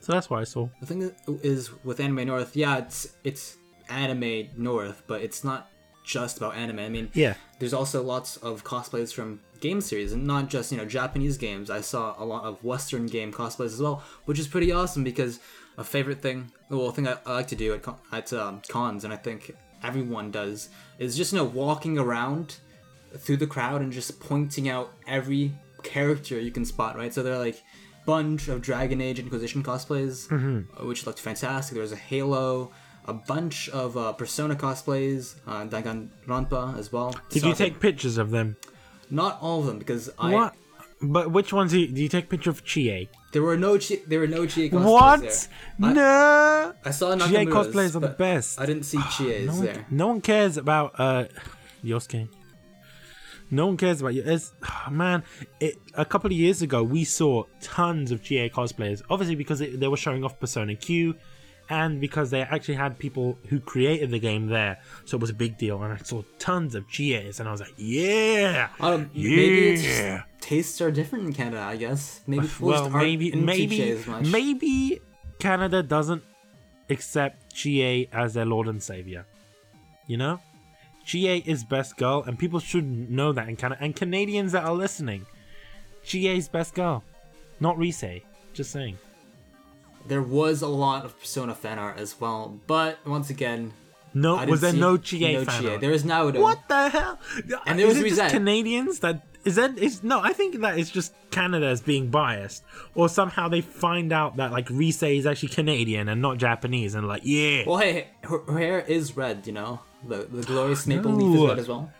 So that's why I saw. The thing is with Anime North, yeah, it's it's Anime North, but it's not just about anime. I mean, Yeah. there's also lots of cosplays from game series, and not just you know Japanese games. I saw a lot of Western game cosplays as well, which is pretty awesome because a favorite thing, well, a thing I, I like to do at con- at um, cons, and I think everyone does, is just you know walking around through the crowd and just pointing out every character you can spot. Right, so they're like bunch of Dragon Age Inquisition cosplays, uh, which looked fantastic. There was a Halo. A bunch of uh, Persona cosplays, uh, Danganronpa as well. Did Saw you take pictures of them? Not all of them because I what? But which ones do you, do you take a picture of Chie? there were no Chi- there were no Chie cosplays What? there. I, no. I saw Chie cosplays are the best. I didn't see <gasps> Chie's no, one, there. no one cares about uh Yosuke. No one cares about you. It's, man, it, a couple of years ago we saw tons of Chie cosplayers. Obviously because it, they were showing off Persona Q, and because they actually had people who created the game there, so it was a big deal. And I saw tons of Chies, and I was like, yeah, Um, yeah. Maybe it's just tastes are different in Canada. I guess maybe well, maybe maybe as much. maybe Canada doesn't accept Chie as their lord and savior. You know, Chie is best girl, and people should know that in Canada. And Canadians that are listening, Chie is best girl, not Rise. Just saying. There was a lot of Persona fan art as well, but once again, No, was there no Chie no fan Chie. art? There is. What the hell? And there is was it just Canadians that is that is no. I think that it's just Canada as being biased, or somehow they find out that like Rise is actually Canadian and not Japanese, and like yeah. Well, hey, her, her hair is red. You know, the the glorious <sighs> maple leaf is red as well.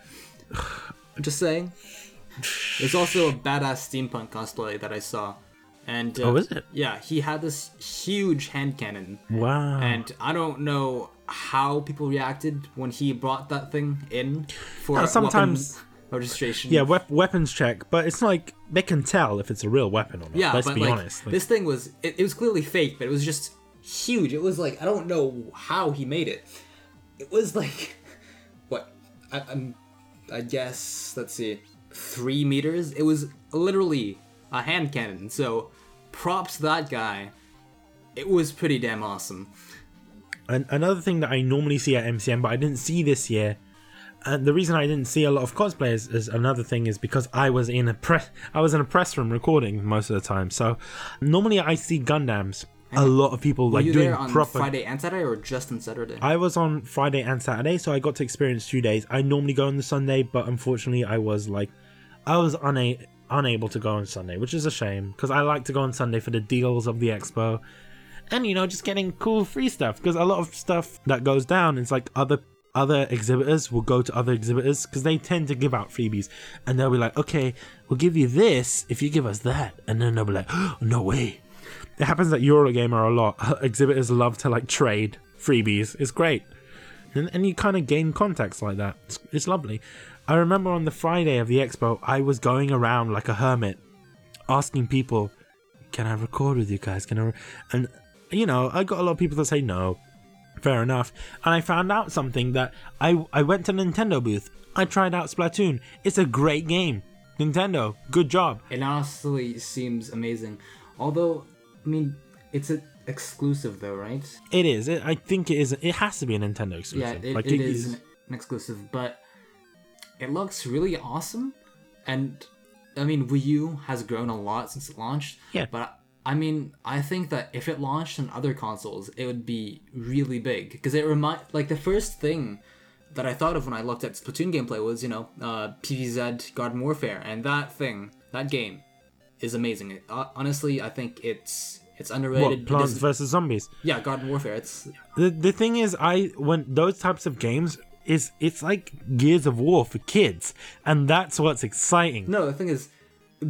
I'm <sighs> just saying. <sighs> There's also a badass steampunk cosplay that I saw, and uh, Oh, is it? Yeah, he had this huge hand cannon, Wow. and I don't know how people reacted when he brought that thing in for No, sometimes- weapons registration. yeah, wep- weapons check, but it's like they can tell if it's a real weapon or not. Yeah, let's but be like honest. Like, this thing was it, it was clearly fake, but it was just huge. It was like I don't know how he made it. It was like <laughs> what I, I'm I guess let's see three meters. It was literally a hand cannon. So props to that guy. It was pretty damn awesome. And another thing that I normally see at MCM, but I didn't see this year, and the reason I didn't see a lot of cosplayers is another thing is because I was in a press I was in a press room recording most of the time. So normally I see Gundams. A lot of people like you doing there on proper. Friday and Saturday, or just on Saturday? I was on Friday and Saturday, so I got to experience two days. I normally go on the Sunday, but unfortunately, I was like, I was una- unable to go on Sunday, which is a shame because I like to go on Sunday for the deals of the expo, and you know, just getting cool free stuff. Because a lot of stuff that goes down is like other other exhibitors will go to other exhibitors because they tend to give out freebies, and they'll be like, okay, we'll give you this if you give us that, and then they'll be like, oh, no way. It happens at Eurogamer a gamer a lot. <laughs> Exhibitors love to like trade freebies. It's great. And, and you kind of gain contacts like that. It's, it's lovely. I remember on the Friday of the expo, I was going around like a hermit, asking people, "Can I record with you guys? Can I?" Re-? And you know, I got a lot of people that say no. Fair enough. And I found out something that I I went to Nintendo booth. I tried out Splatoon. It's a great game. Nintendo, good job. It honestly seems amazing. Although, I mean, it's an exclusive though, right? It is. It, I think it is. It has to be a Nintendo Yeah, exclusive. it, like it is an, an exclusive, but it looks really awesome. And I mean, Wii U has grown a lot since it launched. Yeah. But I mean, I think that if it launched on other consoles, it would be really big because it remind like the first thing that I thought of when I looked at Splatoon gameplay was you know uh, PvZ Garden Warfare, and that thing, that game, is amazing. It, uh, honestly, I think it's it's underrated. what Plants vs Zombies. yeah, Garden Warfare. It's The the thing is, I when those types of games is it's like Gears of War for kids, and that's what's exciting. No, the thing is,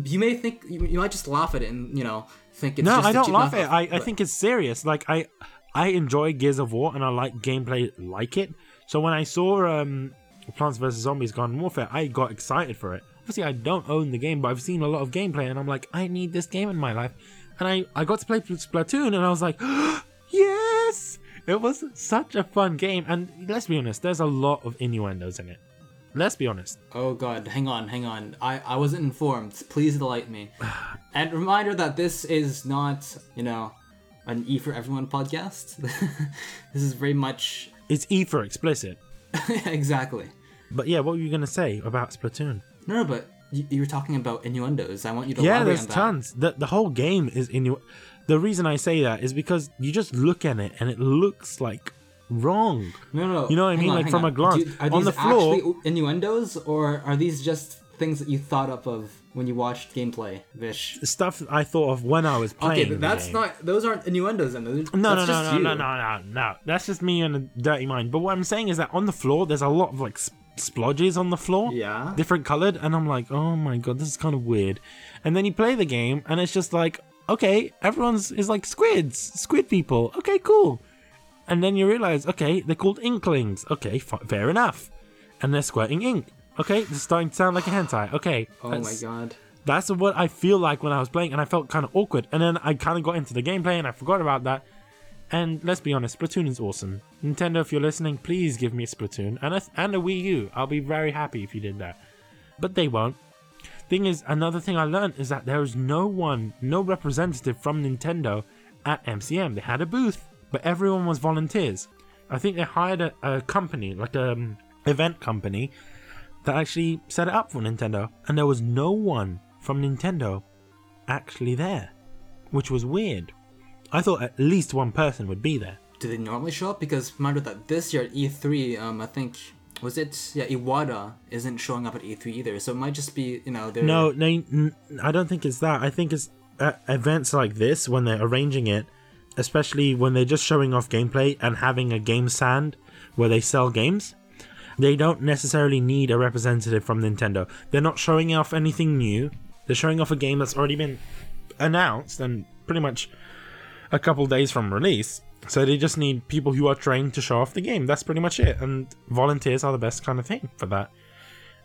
you may think you, you might just laugh at it and you know think it's No, I don't laugh at it. I, I but- think it's serious. Like I I enjoy Gears of War and I like gameplay like it. So when I saw um Plants vs Zombies Garden Warfare, I got excited for it. Obviously, I don't own the game, but I've seen a lot of gameplay, and I'm like, I need this game in my life. And I I got to play Splatoon, and I was like, <gasps> yes, it was such a fun game. And let's be honest, there's a lot of innuendos in it. Let's be honest. Oh god, hang on, hang on. I I wasn't informed. Please delight me. <sighs> and reminder that this is not you know an E for Everyone podcast. <laughs> this is very much It's E for explicit. <laughs> exactly. But yeah, what were you gonna say about Splatoon? No, no, but you, you were talking about innuendos. I want you to Yeah, there's on that. tons. The the whole game is in The reason I say that is because you just look at it and it looks like wrong. No, no. You know what I mean? on, Like, from on. a glance. Do- are On the floor- actually innuendos, or are these just things that you thought up of when you watched gameplay, Vish? Stuff I thought of when I was playing. Okay, but that's not. Those aren't innuendos, then. Those, No, no, no, no, no, no, no, no. That's just me and a dirty mind. But what I'm saying is that on the floor, there's a lot of like splodges on the floor. Yeah. Different colored, and I'm like, oh my god, this is kind of weird. And then you play the game, and it's just like, okay, everyone's is like squids, squid people. Okay, cool. And then you realize, okay, they're called inklings. Okay, f- fair enough. And they're squirting ink. Okay, this is starting to sound like a hentai. Okay. Oh my god. that's what I feel like when I was playing, and I felt kind of awkward. And then I kind of got into the gameplay, and I forgot about that. And let's be honest, Splatoon is awesome. Nintendo, if you're listening, please give me a Splatoon and a, and a Wii U. I'll be very happy if you did that. But they won't. Thing is, another thing I learned is that there is no one, no representative from Nintendo at MCM. They had a booth, but everyone was volunteers. I think they hired a, a company, like a um, event company, that actually set it up for Nintendo, and there was no one from Nintendo actually there, which was weird. I thought at least one person would be there. Do they normally show up? Because remember that this year at E3, um, I think was it yeah Iwata isn't showing up at E3 either, so it might just be you know they're No, no, I don't think it's that. I think it's at events like this when they're arranging it, especially when they're just showing off gameplay and having a game stand where they sell games. They don't necessarily need a representative from Nintendo. They're not showing off anything new. They're showing off a game that's already been announced and pretty much a couple days from release. So they just need people who are trained to show off the game. That's pretty much it. And volunteers are the best kind of thing for that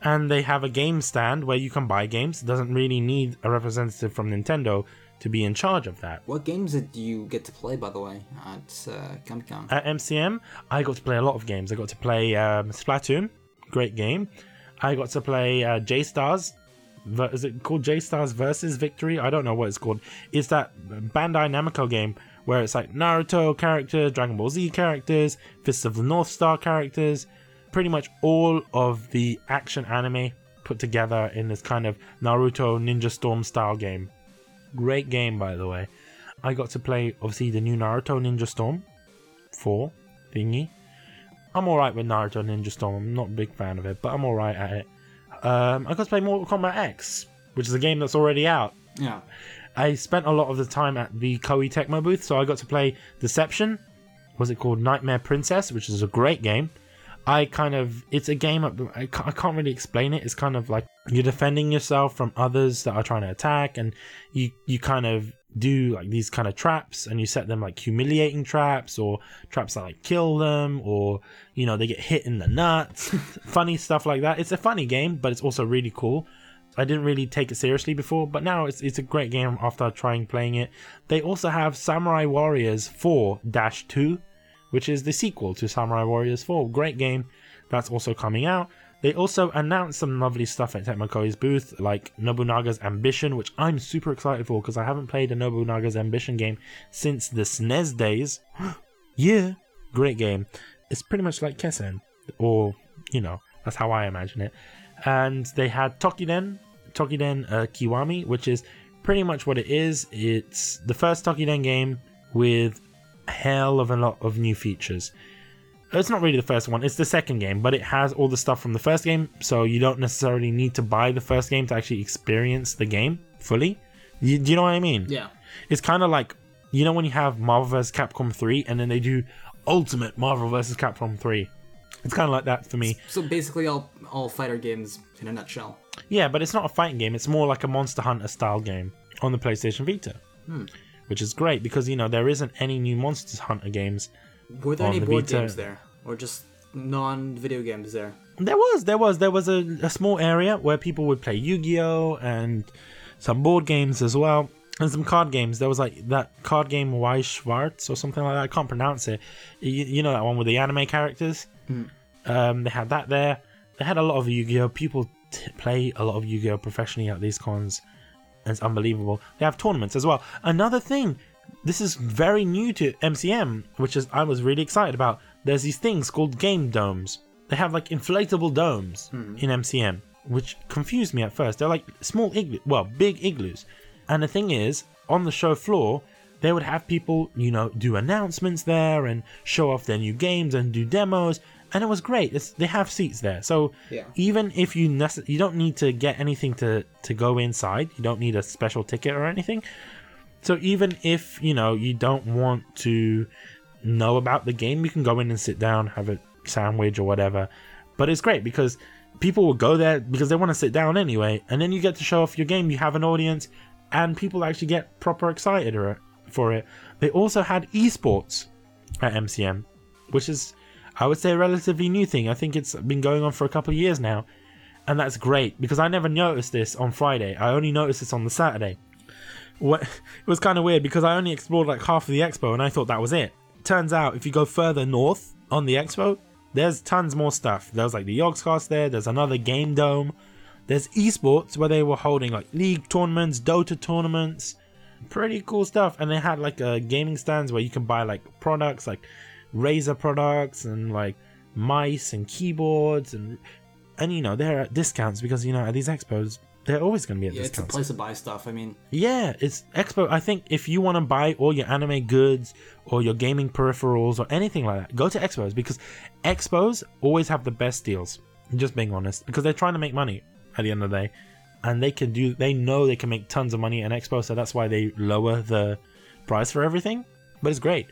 and they have a game stand where you can buy games. It doesn't really need a representative from Nintendo to be in charge of that. What games did you get to play, by the way, at uh, Comic Con? At MCM, I got to play a lot of games. I got to play um, Splatoon, great game. I got to play uh, J Stars, is it called J Stars versus Victory? I don't know what it's called. It's that Bandai Namco game where it's like Naruto characters, Dragon Ball Z characters, Fists of the North Star characters, pretty much all of the action anime put together in this kind of Naruto Ninja Storm style game. Great game, by the way. I got to play obviously the new Naruto Ninja Storm 4 thingy. I'm alright with Naruto Ninja Storm. I'm not a big fan of it, but I'm alright at it. Um, I got to play Mortal Kombat X, which is a game that's already out. Yeah. I spent a lot of the time at the Koei Tecmo booth, so I got to play Deception. Was it called Nightmare Princess, which is a great game. I kind of, it's a game, I can't, I can't really explain it. It's kind of like you're defending yourself from others that are trying to attack, and you, you kind of do like these kind of traps and you set them like humiliating traps or traps that like kill them or you know they get hit in the nuts <laughs> funny stuff like that it's a funny game but it's also really cool I didn't really take it seriously before, but now it's it's a great game after trying playing it. They also have Samurai Warriors 4 Dash 2, which is the sequel to Samurai Warriors 4. Great game. That's also coming out. They also announced some lovely stuff at Tecmo Koei's booth, like Nobunaga's Ambition, which I'm super excited for because I haven't played a Nobunaga's Ambition game since the SNES days. <gasps> yeah, great game. It's pretty much like Kessen, or, you know, that's how I imagine it and they had Toukiden, Toukiden uh, Kiwami, which is pretty much what it is. It's the first Toukiden game with hell of a lot of new features. It's not really the first one, it's the second game, but it has all the stuff from the first game, so you don't necessarily need to buy the first game to actually experience the game fully. You, do you know what I mean? Yeah. It's kind of like, you know, when you have Marvel vs. Capcom 3 and then they do Ultimate Marvel vs. Capcom 3. It's kind of like that for me. So basically, all all fighter games in a nutshell. Yeah, but it's not a fighting game. It's more like a Monster Hunter style game on the PlayStation Vita, hmm. Which is great because you know there isn't any new Monsters Hunter games. Were there any the board Vita. games there, or just non-video games there? There was, there was, there was a, a small area where people would play Yu-Gi-Oh and some board games as well, and some card games. There was like that card game Weiss Schwarz or something like that. I can't pronounce it. You, you know that one with the anime characters. Um, they had that there. They had a lot of Yu-Gi-Oh. People t- play a lot of Yu-Gi-Oh professionally at these cons. And it's unbelievable. They have tournaments as well. Another thing, this is very new to MCM, which is I was really excited about. There's these things called game domes. They have like inflatable domes hmm. in MCM, which confused me at first. They're like small igloo, well, big igloos. And the thing is, on the show floor, they would have people, you know, do announcements there and show off their new games and do demos. And it was great. It's, they have seats there, so Yeah. even if you nece- you don't need to get anything to to go inside, you don't need a special ticket or anything. So even if you know you don't want to know about the game, you can go in and sit down, have a sandwich or whatever. But it's great because people will go there because they want to sit down anyway, and then you get to show off your game. You have an audience, and people actually get proper excited for it. They also had esports at MCM, which is I would say a relatively new thing. I think it's been going on for a couple of years now, and that's great because I never noticed this on Friday. I only noticed this on the Saturday. What it was kind of weird because I only explored like half of the expo and I thought that was it. Turns out if you go further north on the expo, there's tons more stuff. There's like the Yogscast there. There's another game dome. There's esports where they were holding like league tournaments, Dota tournaments, pretty cool stuff. And they had like a gaming stands where you can buy like products like Razer products and like mice and keyboards and and you know they're at discounts because you know at these expos they're always going to be at Yeah, it's a discounts. place to buy stuff. I mean, Yeah, it's Expo. I think if you want to buy all your anime goods or your gaming peripherals or anything like that, go to Expos because Expos always have the best deals. Just being honest, because they're trying to make money at the end of the day, and they can do. They know they can make tons of money at Expo, so that's why they lower the price for everything. But it's great.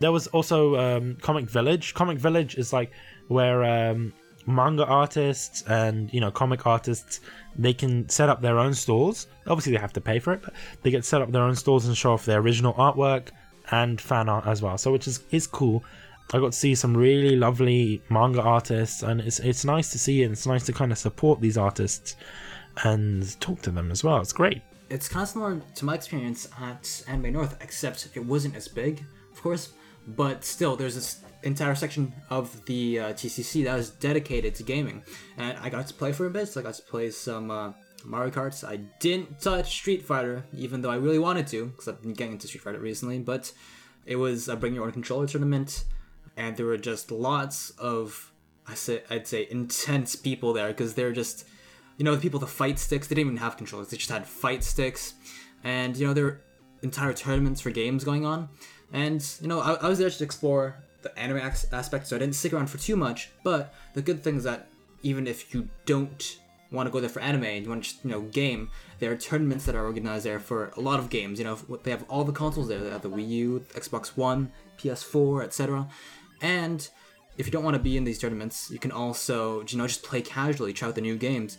There was also um, Comic Village. Comic Village is like where um, manga artists and you know comic artists they can set up their own stores. Obviously, they have to pay for it, but they get set up their own stores and show off their original artwork and fan art as well. So, which is is cool. I got to see some really lovely manga artists, and it's it's nice to see it. It's nice to kind of support these artists and talk to them as well. It's great. it's kind of similar to my experience at Anime North, except it wasn't as big, of course. But still, there's this entire section of the uh, TCC that is dedicated to gaming, and I got to play for a bit. So I got to play some uh, Mario Kart. I didn't touch Street Fighter, even though I really wanted to, because I've been getting into Street Fighter recently. But it was a Bring Your Own Controller tournament, and there were just lots of, I say, I'd say, intense people there, because they're just, you know, the people with the fight sticks. They didn't even have controllers; they just had fight sticks, and you know, there were entire tournaments for games going on. And you know, I, I was there to explore the anime aspect, so I didn't stick around for too much. But the good thing is that even if you don't want to go there for anime and you want to just you know game, there are tournaments that are organized there for a lot of games. You know, they have all the consoles there. They have the Wii U, Xbox One, PS4, etc. And if you don't want to be in these tournaments, you can also you know just play casually, try out the new games,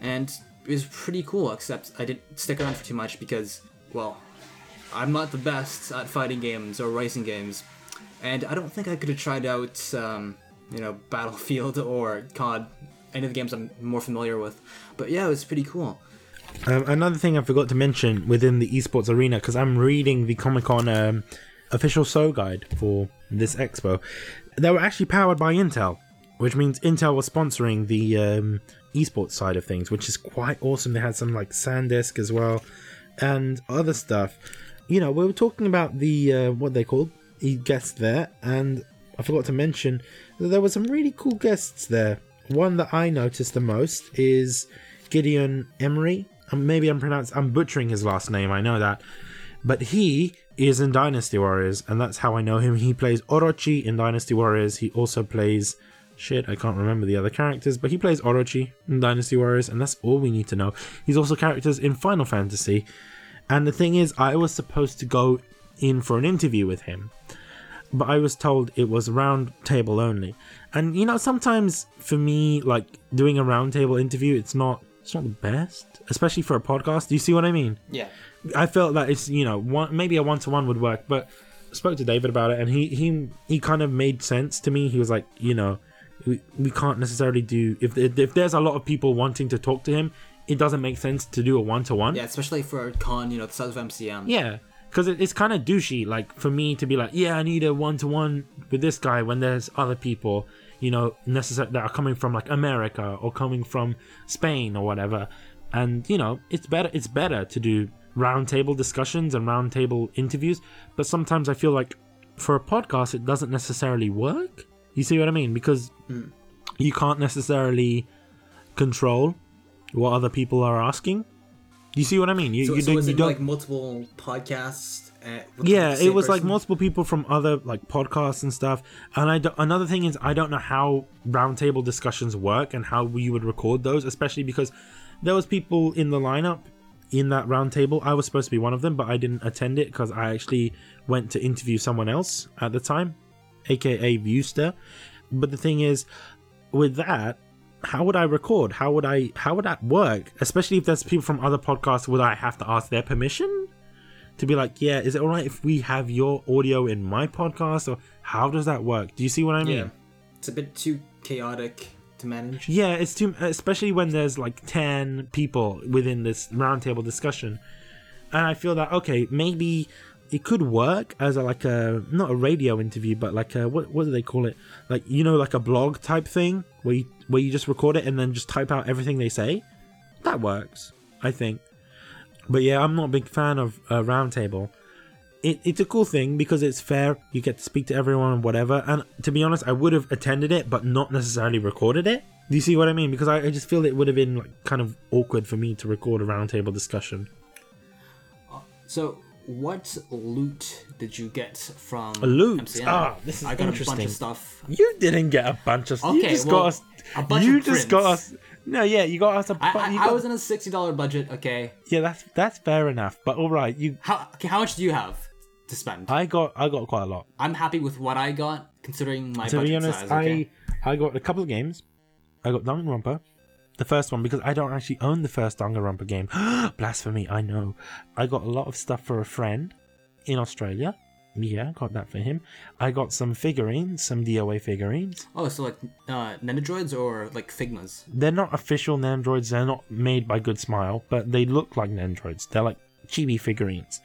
and it was pretty cool. Except I didn't stick around for too much because well, I'm not the best at fighting games or racing games, and I don't think I could have tried out, um, you know, Battlefield or COD, any of the games I'm more familiar with. But yeah, it was pretty cool. Um, another thing I forgot to mention within the esports arena, because I'm reading the Comic Con um, official show guide for this expo, they were actually powered by Intel, which means Intel was sponsoring the um, esports side of things, which is quite awesome. They had some like SanDisk as well and other stuff. You know, we were talking about the uh, what they called the guests there, and I forgot to mention that there were some really cool guests there. One that I noticed the most is Gideon Emery. Um, maybe I'm pronounced I'm butchering his last name. I know that, but he is in Dynasty Warriors, and that's how I know him. He plays Orochi in Dynasty Warriors. He also plays shit. I can't remember the other characters, but he plays Orochi in Dynasty Warriors, and that's all we need to know. He's also characters in Final Fantasy, and the thing is, I was supposed to go in for an interview with him, but I was told it was round table only. And you know, sometimes for me, like doing a round table interview, it's not it's not the best, especially for a podcast. Do you see what I mean? Yeah. I felt that it's you know one, maybe a one to one would work, but I spoke to David about it, and he he he kind of made sense to me. He was like, you know, we, we can't necessarily do if if there's a lot of people wanting to talk to him, it doesn't make sense to do a one to one. Yeah, especially for a con, you know, the size of MCM. Yeah, because it, it's kind of douchey, like for me to be like, yeah, I need a one to one with this guy when there's other people, you know, necessary that are coming from like America or coming from Spain or whatever, and you know, it's better. It's better to do roundtable discussions and roundtable interviews, but sometimes I feel like for a podcast it doesn't necessarily work. You see what I mean? Because Mm. you can't necessarily control what other people are asking. You see what I mean? You, So, you, so don't- was you it don't. like multiple podcasts? Uh, with yeah, it was like multiple people from other like podcasts and stuff. And I do, another thing is I don't know how roundtable discussions work and how you would record those, especially because there was people in the lineup in that roundtable. I was supposed to be one of them, but I didn't attend it because I actually went to interview someone else at the time, aka Viewster. But the thing is, with that, how would I record? How would I? How would that work? Especially if there's people from other podcasts, would I have to ask their permission to be like, yeah, is it alright if we have your audio in my podcast, or how does that work? Do you see what I mean? Yeah, it's a bit too chaotic to manage. Yeah, it's too, especially when there's like 10 people within this roundtable discussion. And I feel that, okay, maybe it could work as a, like a, not a radio interview, but like a, what, what do they call it? Like, you know, like a blog type thing where you, where you just record it and then just type out everything they say. That works, I think. But yeah, I'm not a big fan of uh, roundtable. It, it's a cool thing because it's fair. You get to speak to everyone and whatever. And to be honest, I would have attended it, but not necessarily recorded it. Do you see what I mean? Because I, I just feel it would have been like kind of awkward for me to record a roundtable discussion. So, what loot did you get from A loot? MCM? Ah, this is I got a bunch of stuff. You didn't get a bunch of. you Okay, just well, got us. a bunch you of just got us. No, yeah, you got us a. I, bu- I, you I got- was in a sixty dollar budget. Okay, yeah, that's that's fair enough. But all right, you. how okay, how much do you have to spend? I got I got quite a lot. I'm happy with what I got considering my to budget be honest, size. Okay? I I got a couple of games. I got Danganronpa, the first one because I don't actually own the first Danganronpa game. <gasps> Blasphemy! I know. I got a lot of stuff for a friend in Australia. Yeah, got that for him. I got some figurines, some DOA figurines. Oh, so like uh, Nendoroids or like Figmas? They're not official Nendoroids. They're not made by Good Smile, but they look like Nendoroids. They're like chibi figurines.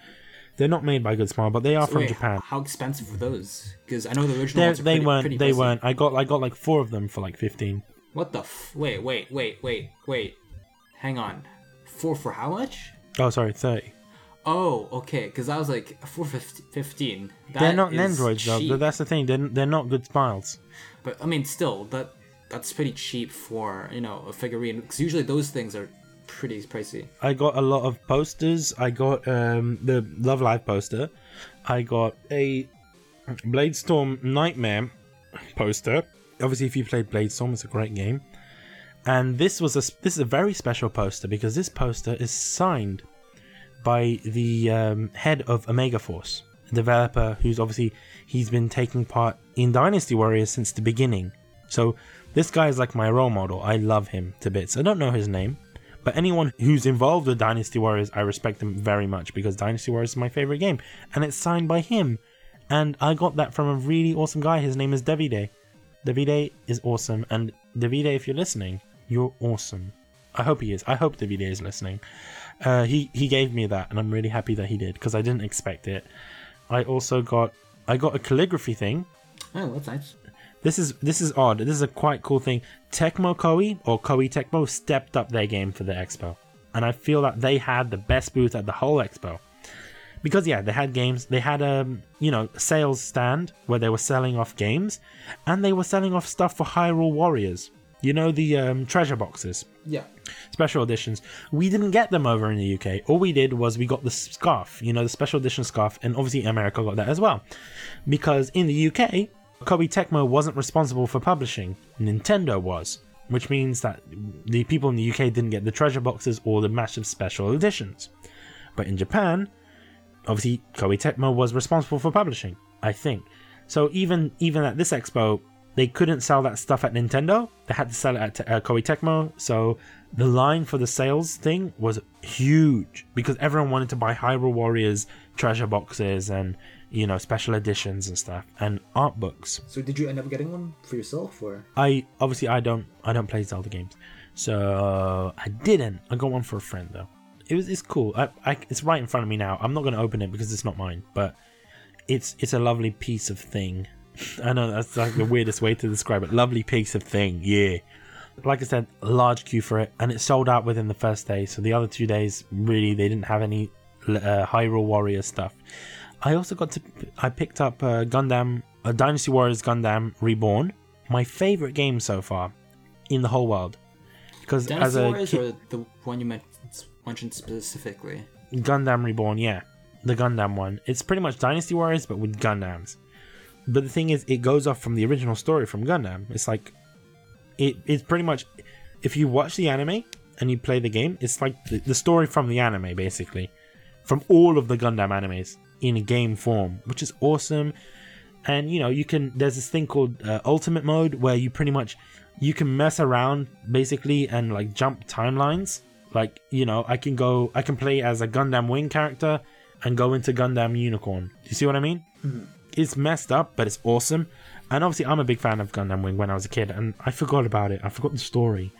They're not made by Good Smile, but they are from Wait, Japan. How expensive were those? Because I know the original They're, ones are they pretty, weren't. pretty they pricey. weren't. I got. I got like four of them for like fifteen. What the? F- wait, wait, wait, wait, wait. Hang on. Four for how much? Oh, sorry, thirty. Oh, okay. Because I was like four fifteen. They're not androids though. But that's the thing. They're they're not good smiles. But I mean, still that that's pretty cheap for you know a figurine. Because usually those things are pretty pricey. I got a lot of posters. I got um, the Love Live poster. I got a Bladestorm Nightmare poster. Obviously, if you played Bladestorm, it's a great game. And this was a this is a very special poster because this poster is signed by the um, head of Omega Force, a developer who's obviously he's been taking part in Dynasty Warriors since the beginning. So this guy is like my role model. I love him to bits. I don't know his name, but anyone who's involved with Dynasty Warriors, I respect them very much because Dynasty Warriors is my favorite game, and it's signed by him. And I got that from a really awesome guy. His name is Davide. Davide is awesome, and Davide, if you're listening, you're awesome. I hope he is. I hope Davide is listening. Uh, he he gave me that, and I'm really happy that he did because I didn't expect it. I also got I got a calligraphy thing. Oh, that's nice. This is this is odd. This is a quite cool thing. Tecmo Koei or Koei Tecmo stepped up their game for the expo, and I feel that they had the best booth at the whole expo. Because yeah, they had games. They had a um, you know sales stand where they were selling off games, and they were selling off stuff for Hyrule Warriors. You know the um, treasure boxes. Yeah. Special editions. We didn't get them over in the UK. All we did was we got the scarf, you know, the special edition scarf, and obviously America got that as well. Because in the UK, Koei Tecmo wasn't responsible for publishing, Nintendo was. Which means that the people in the UK didn't get the treasure boxes or the massive special editions. But in Japan, obviously Koei Tecmo was responsible for publishing, I think. So even even at this expo, they couldn't sell that stuff at Nintendo. They had to sell it at uh, Koei Tecmo. So the line for the sales thing was huge because everyone wanted to buy Hyrule Warriors treasure boxes and you know special editions and stuff and art books. So did you end up getting one for yourself or? I obviously I don't I don't play Zelda games, so I didn't. I got one for a friend though. It was it's cool. I, I it's right in front of me now. I'm not going to open it because it's not mine, but it's it's a lovely piece of thing <laughs> I know that's like the weirdest way to describe it. Lovely piece of thing, yeah. Like I said, large queue for it, and it sold out within the first day. So the other two days, really, they didn't have any uh, Hyrule Warrior stuff. I also got to, I picked up uh, Gundam, uh, Dynasty Warriors Gundam Reborn, my favorite game so far in the whole world. Because as a Warriors ki- or the one you mentioned specifically, Gundam Reborn, yeah, the Gundam one. It's pretty much Dynasty Warriors but with Gundams. But the thing is, it goes off from the original story from Gundam. It's like, it, it's pretty much, if you watch the anime and you play the game, it's like the, the story from the anime, basically. From all of the Gundam animes in game form, which is awesome. And, you know, you can, there's this thing called uh, Ultimate Mode where you pretty much, you can mess around, basically, and like jump timelines. Like, you know, I can go, I can play as a Gundam Wing character and go into Gundam Unicorn. Do you see what I mean? Mm-hmm it's messed up, but it's awesome. And obviously, I'm a big fan of Gundam Wing when I was a kid, and I forgot about it. I forgot the story.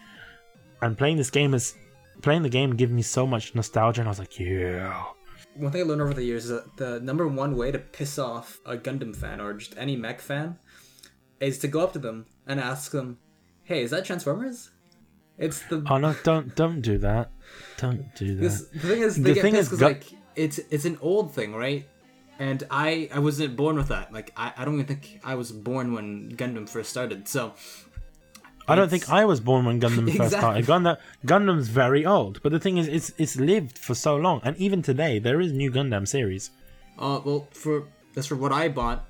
And playing this game is playing the game gave me so much nostalgia, and I was like, yeah. One thing I learned over the years is that the number one way to piss off a Gundam fan or just any mech fan is to go up to them and ask them, "Hey, is that Transformers?" It's the oh no, don't don't do that, don't do that. This, the thing is, they the get thing pissed because Gu- like it's it's an old thing, right? and I I wasn't born with that. Like I, I don't even think I was born when Gundam first started. So I don't think I was born when Gundam exactly. first started. Gundam Gundam's very old, but the thing is, it's it's lived for so long, and even today there is new Gundam series. Uh, well, for that's for what I bought.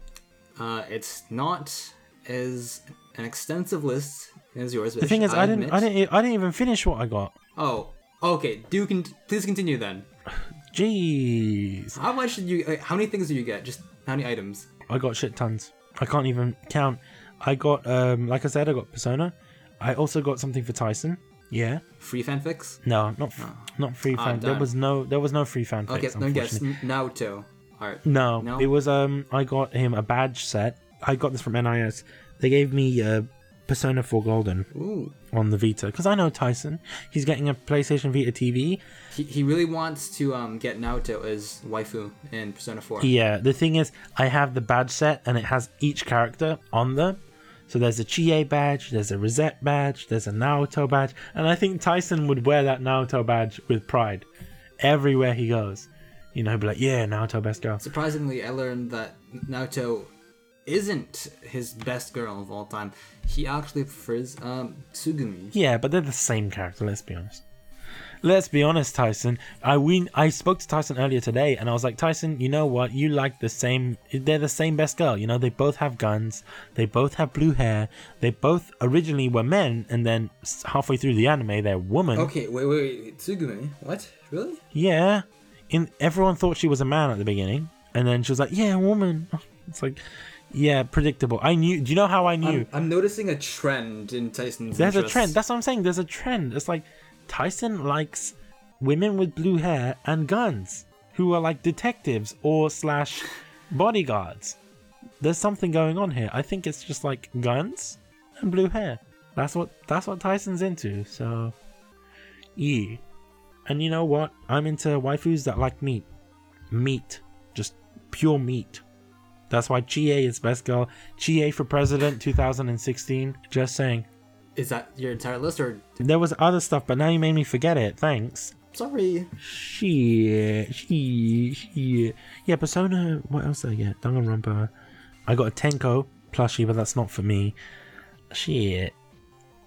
Uh, it's not as an extensive list as yours. The thing is, I, I didn't, I didn't, I didn't even finish what I got. Oh, okay. Do con- please continue then. <sighs> Jeez. How much did you? how many things did you get? Just how many items? I got shit tons. I can't even count. I got, um, like I said, I got Persona. I also got something for Tyson. Yeah. Free fanfics? No, not f- oh. not free ah, fan. there was no there was no free fanfics. Okay, then guess Naoto. Alright. No, no, it was um. I got him a badge set. I got this from NIS. They gave me uh, Persona 4 Golden Ooh. on the Vita because I know Tyson. He's getting a PlayStation Vita TV. He, he really wants to um, get Naoto as waifu in Persona 4. Yeah, the thing is, I have the badge set and it has each character on there. So there's a Chie badge, there's a Rosette badge, there's a Naoto badge, and I think Tyson would wear that Naoto badge with pride everywhere he goes. You know, he'd be like, "Yeah, Naoto best girl." Surprisingly, I learned that Naoto isn't his best girl of all time. He actually prefers um, Tsugumi. Yeah, but they're the same character. Let's be honest. Let's be honest, Tyson. I we I spoke to Tyson earlier today, and I was like, Tyson, you know what? You like the same. They're the same best girl. You know, they both have guns. They both have blue hair. They both originally were men, and then halfway through the anime, they're woman. Okay, wait, wait, wait. Tsugumi? What? Really? Yeah. In everyone thought she was a man at the beginning, and then she was like, "Yeah, woman." <laughs> It's like, yeah, predictable. I knew. Do you know how I knew? I'm, I'm noticing a trend in Tyson's There's a trend. That's what I'm saying. There's a trend. It's like Tyson likes women with blue hair and guns who are like detectives or slash bodyguards. There's something going on here. I think it's just like guns and blue hair. That's what that's what Tyson's into. So, yeah. And you know what? I'm into waifus that like meat. Meat. Just pure meat. That's why Chie is best girl. Chie for president 2016. Just saying. Is that your entire list, or There was other stuff, but now you made me forget it. Thanks. sorry? Shit. Shit. Shit. Yeah, Persona. What else did I get? Danganronpa. I got a Tenko plushie, but that's not for me. Shit.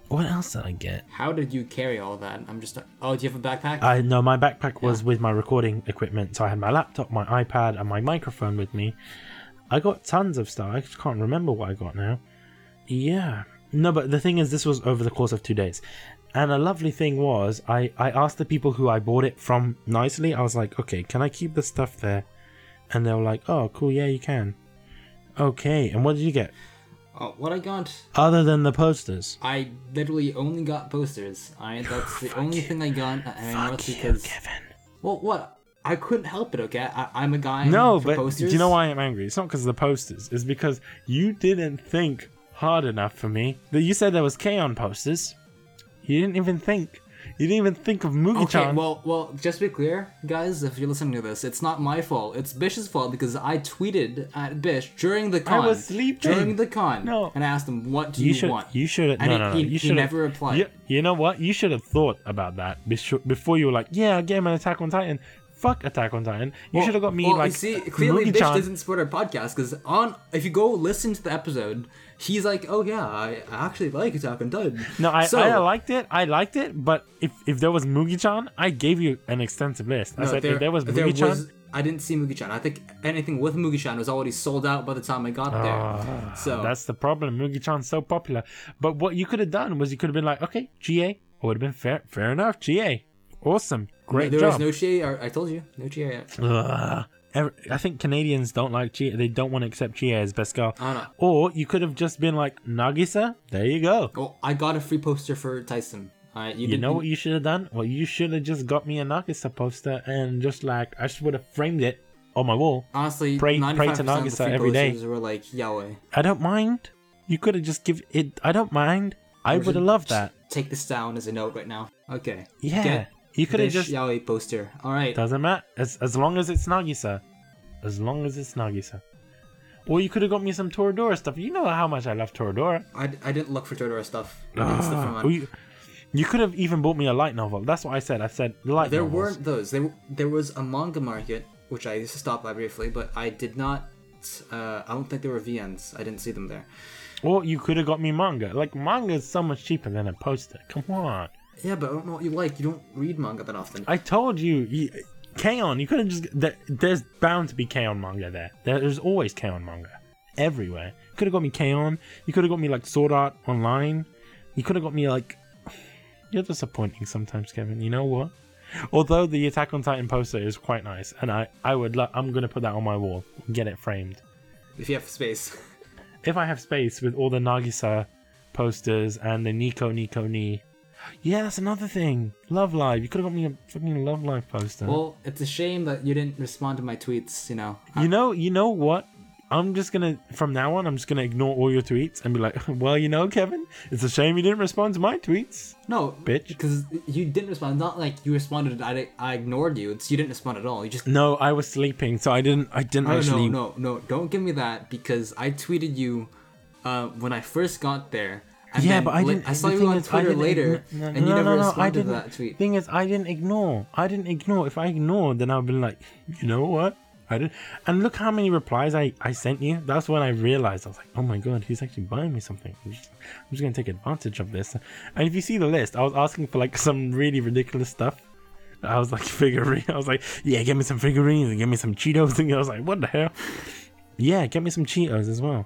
What else did I get? How did you carry all that? I'm just. Oh, do you have a backpack? I no, my backpack was Yeah. with my recording equipment, so I had my laptop, my iPad, and my microphone with me. I got tons of stuff. I just can't remember what I got now. Yeah. No, but the thing is, this was over the course of two days. And a lovely thing was, I, I asked the people who I bought it from nicely, I was like, okay, can I keep the stuff there? And they were like, oh, cool, yeah, you can. Okay, and what did you get? oh, what I got? Other than the posters. I literally only got posters. I that's the only you. thing I got at Anime North Fuck you, because Kevin. well, what? I couldn't help it. Okay, I, I'm a guy. No, but posters. do you know why I'm angry? It's not because of the posters. It's because you didn't think hard enough for me. That you said there was K-On! posters. You didn't even think. You didn't even think of Mugi-chan. Okay, well, well, just to be clear, guys, if you're listening to this, it's not my fault. It's Bish's fault because I tweeted at Bish during the con. I was sleeping. During the con. No. And I asked him, "What do you you, should. want?" You should have. No, no, no. he- you should never replied. You, you know what? You should have thought about that before- before you were like, "Yeah, I'll get him an Attack on Titan." Fuck Attack on Titan. You Well- should have got me well, like you see, clearly Bish Mugi-chan. doesn't support our podcast because on if you go listen to the episode, he's like, "Oh yeah, I actually like Attack on Titan." No, I, so, I liked it. I liked it, but if if there was Mugi-chan, I gave you an extensive list. I no, said if there was there Mugi-chan, was- I didn't see Mugi-chan. I think anything with Mugi-chan was already sold out by the time I got there. so Ah, That's the problem. Mugi-chan's so popular. But what you could have done was you could have been like, okay, GA. Would have been fair. Fair enough. GA. Awesome. Great there job. was no Chie. I told you, no Chie. Ugh. I think Canadians don't like GA. They don't want to accept GA as best girl. I don't know. Or you could have just been like Nagisa. There you go. Well, I got a free poster for Tyson. Uh, you, You know what you should have done? Well, you should have just got me a Nagisa poster and just like I just would have framed it on my wall. Honestly, Pray- pray to 95% of the Nagisa free every day. posters were like yaoi. I don't mind. You could have just give it. I don't mind. I We would have loved that. Take this down as a note right now. Okay. Yeah. Get you could have just. yaoi poster. All right. Doesn't matter. As, as long as it's Nagisa. As long as it's Nagisa. Or you could have got me some Toradora stuff. You know how much I love Toradora. I, I didn't look for Toradora stuff. I stuff from Ah, you, you could have even bought me a light novel. That's what I said. I said light There novels. weren't those. There, there was a manga market, which I used to stop by briefly, but I did not. Uh, I don't think there were VNs. I didn't see them there. Or you could have got me manga. Like manga is so much cheaper than a poster. Come on. Yeah, but I don't know what you like. You don't read manga that often. I told you, you K-On! You could have just. There, there's bound to be K-On! manga there. there. There's always K-On! manga everywhere. You could have got me K-On! You could have got me like Sword Art Online. You could have got me like. <sighs> You're disappointing sometimes, Kevin. You know what? Although the Attack on Titan poster is quite nice, and I I would lo- I'm gonna put that on my wall, and get it framed. If you have space. <laughs> If I have space with all the Nagisa posters and the Nico Nico Ni. Yeah, that's another thing. Love Live. You could have got me a fucking Love Live poster. Well, it's a shame that you didn't respond to my tweets. You know. You know, you know what? I'm just gonna from now on. I'm just gonna ignore all your tweets and be like, <laughs> "Well, you know, Kevin, it's a shame you didn't respond to my tweets, No, bitch." because you didn't respond. Not like you responded. I, I ignored you. It's you didn't respond at all. You just. No, I was sleeping, so I didn't. I didn't Oh, actually. no, no, no! Don't give me that because I tweeted you uh, when I first got there. And yeah, but I didn't. I saw you on is, Twitter later, igno- no, and you no, never no, responded to that tweet. Thing is, I didn't ignore. I didn't ignore. If I ignored, then I'd be like, you know what? I didn't. And look how many replies I I sent you. That's when I realized I was like, oh my god, he's actually buying me something. I'm just, I'm just gonna take advantage of this. And if you see the list, I was asking for like some really ridiculous stuff. I was like <laughs> figurine. I was like, yeah, get me some figurines and get me some Cheetos. <laughs> And I was like, what the hell? Yeah, get me some Cheetos as well.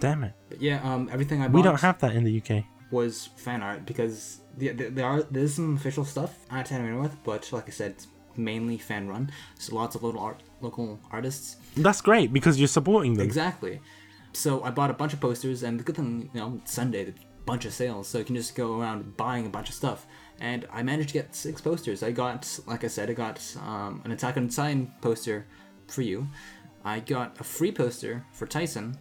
Damn it, But yeah, um, everything I bought we don't have that in the UK. was fan art because the, the, there are there's some official stuff at Anime North, but like I said, it's mainly fan run. So lots of little art, local artists. That's great because you're supporting them. Exactly. So I bought a bunch of posters, and the good thing, you know, Sunday, there's a bunch of sales, so you can just go around buying a bunch of stuff. And I managed to get six posters. I got, like I said, I got um, an Attack on Titan poster for you. I got a free poster for Tyson.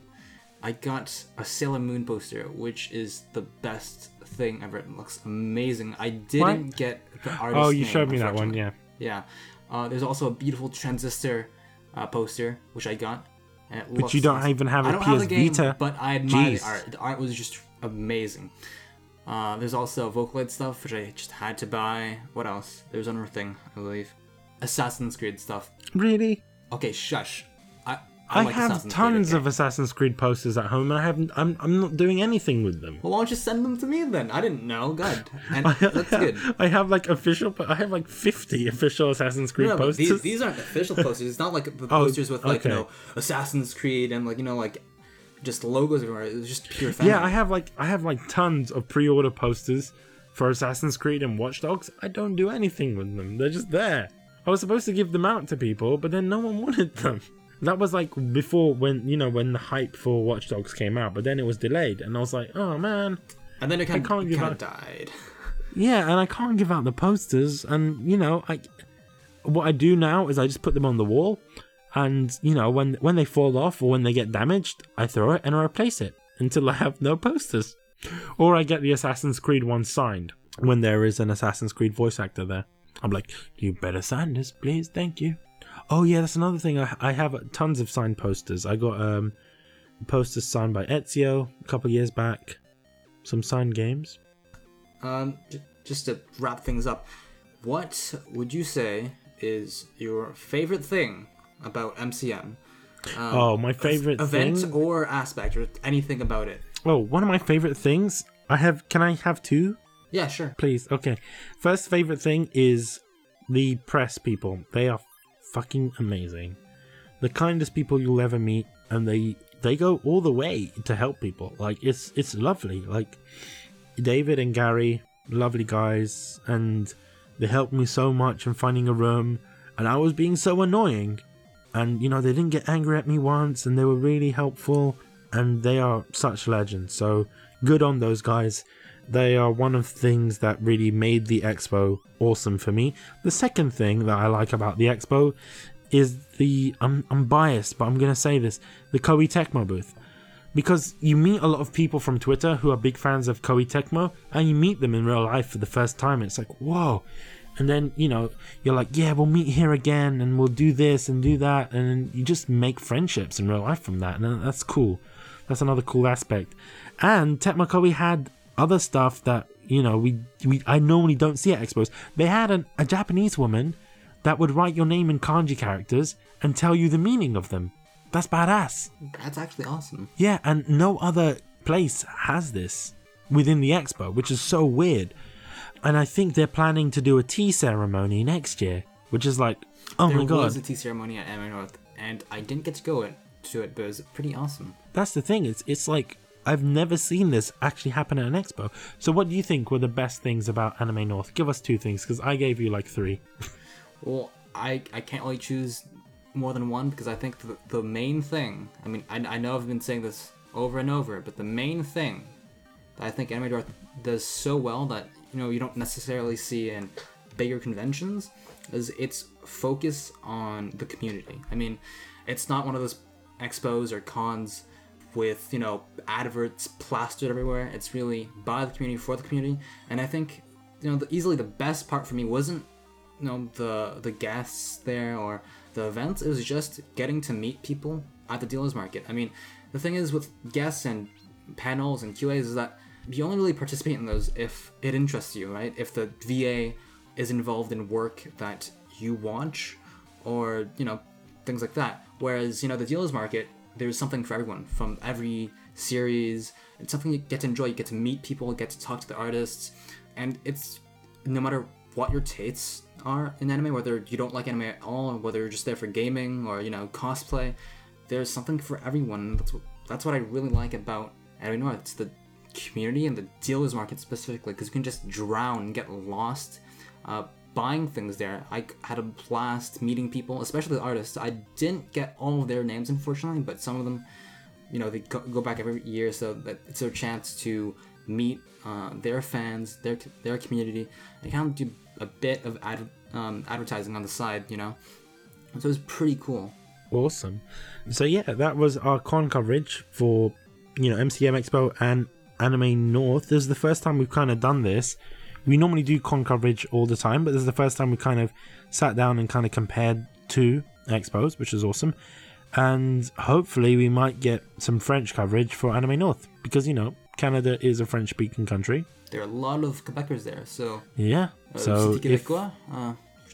I got a Sailor Moon poster, which is the best thing ever. It looks amazing. I didn't What? get the artist. Oh, you name, showed me that one, yeah. Yeah. Uh, there's also a beautiful transistor uh, poster, which I got. And But you don't awesome. even have I a don't have the PS game, Vita. but I admire Jeez. the art. The art was just amazing. Uh, there's also Vocaloid stuff, which I just had to buy. What else? There's another thing, I believe. Assassin's Creed stuff. Really? Okay, shush. I, I, like have Assassin's tons Creed, of? Assassin's Creed posters at home, and I haven't. I'm. I'm not doing anything with them. Well, why don't you send them to me then? I didn't know. Good. And <laughs> that's good. <laughs> I have like official. I have like 50 official Assassin's Creed No, but posters. these, these aren't official <laughs> posters. It's not like the Oh, posters with like you know Assassin's Creed and like you know like just logos everywhere. It was just pure fan. yeah. I have like I have like tons of pre-order posters for Assassin's Creed and Watch Dogs. I don't do anything with them. They're just there. I was supposed to give them out to people, but then no one wanted them. That was like before when you know when the hype for Watch Dogs came out, but then it was delayed, and I was like, oh man, And then it kind, can't of, out- died. <laughs> Yeah, and I can't give out the posters, and you know, I what I do now is I just put them on the wall, and you know, when when they fall off or when they get damaged, I throw it and I replace it until I have no posters, or I get the Assassin's Creed one signed when there is an Assassin's Creed voice actor there. I'm like, you better sign this, please, thank you. Oh yeah, that's another thing. I I have tons of signed posters. I got um posters signed by Ezio a couple years back, some signed games. Um, j- just to wrap things up, what would you say is your favorite thing about MCM? Um, Oh, my favorite event thing. or aspect or anything about it? Oh, one of my favorite things. I have. Can I have two, Yeah, sure. please? Okay. First favorite thing is the press people. They are fucking amazing. The kindest people you'll ever meet, and they they go all the way to help people. Like it's it's lovely. Like David and Gary, lovely guys, and they helped me so much in finding a room. And I was being so annoying, and you know they didn't get angry at me once, and they were really helpful. And they are such legends. So good on those guys. They are one of the things that really made the expo awesome for me. The second thing that I like about the expo is the I'm I'm biased, but I'm gonna say this: the Koei Tecmo booth because you meet a lot of people from Twitter who are big fans of Koei Tecmo, and you meet them in real life for the first time. It's like, whoa. And then, you know, you're like, yeah, we'll meet here again and we'll do this and do that. And you just make friendships in real life from that. And that's cool. That's another cool aspect. And Tecmo Koei had other stuff that, you know, we, we I normally don't see at expos. They had an, a Japanese woman that would write your name in kanji characters and tell you the meaning of them. That's badass. That's actually awesome. Yeah, and no other place has this within the expo, which is so weird. And I think they're planning to do a tea ceremony next year, which is like, oh there my god, There was a tea ceremony at Anime North, and I didn't get to go to it, but it was pretty awesome. that's the thing. It's it's like I've never seen this actually happen at an expo. So, what do you think were the best things about Anime North? Give us two things, because I gave you like three. <laughs> Well, I I can't really choose more than one because I think the, the main thing. I mean, I, I know I've been saying this over and over, but the main thing that I think Anime North does so well that you know you don't necessarily see in bigger conventions is its focus on the community. I mean, it's not one of those expos or cons with you know adverts plastered everywhere. It's really by the community for the community, and I think you know the, easily the best part for me wasn't you know the the guests there or the event is just getting to meet people at the dealers market. I mean, the thing is with guests and panels and QAs is that you only really participate in those if it interests you, right? If the VA is involved in work that you watch or, you know, things like that. Whereas, you know, the dealers market, there's something for everyone from every series. It's something you get to enjoy. You get to meet people, get to talk to the artists, and it's no matter what your tastes are in anime, whether you don't like anime at all, or whether you're just there for gaming or you know cosplay, there's something for everyone. That's what that's what I really like about Anime North. It's the community and the dealers market specifically, because you can just drown and get lost. Uh, buying things there. I had a blast meeting people, especially the artists. I didn't get all of their names, unfortunately, but some of them, you know, they go, back every year, so that it's their chance to meet uh, their fans, their their community, and kind of do a bit of ad, um, advertising on the side, you know. So it was pretty cool. Awesome. So yeah, that was our con coverage for you know MCM Expo and Anime North. This is the first time we've kind of done this. We normally do con coverage all the time, but this is the first time we kind of sat down and kind of compared two expos, which is awesome. And hopefully, we might get some French coverage for Anime North because you know Canada is a French speaking country. There are a lot of Quebecers there, so. Yeah. Uh, so if uh,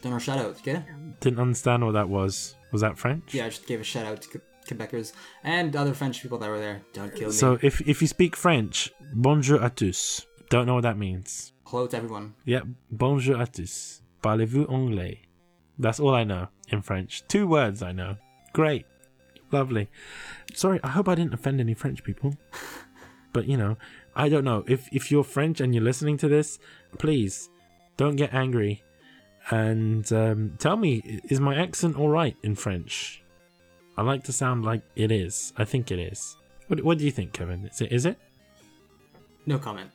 donne un shout out, okay? didn't understand what that was, was that French? Yeah, I just gave a shout out to Quebecers and other French people that were there. Don't kill me. So if if you speak French, bonjour à tous. Don't know what that means. Hello to everyone. Yeah, bonjour à tous. Parlez-vous anglais? That's all I know in French. Two words I know. Great. Lovely. Sorry, I hope I didn't offend any French people. <laughs> but you know, I don't know. If if you're French and you're listening to this, please don't get angry and um, tell me is my accent all right in French? I like to sound like it is. I think it is. What, what do you think, Kevin? Is it? Is it? No comment.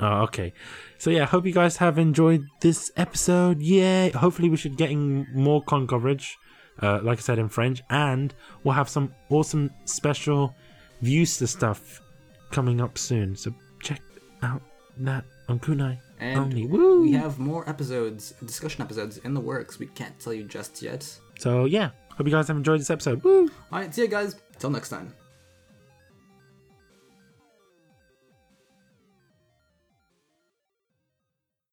Oh, okay. So yeah, hope you guys have enjoyed this episode. Yeah, hopefully we should getting more con coverage, uh, like I said in French, and we'll have some awesome special views to stuff coming up soon. So check out that on Kunai And only. Woo! we have more episodes, discussion episodes in the works. We can't tell you just yet. So yeah, hope you guys have enjoyed this episode. Woo! Alright, see you guys. Till next time.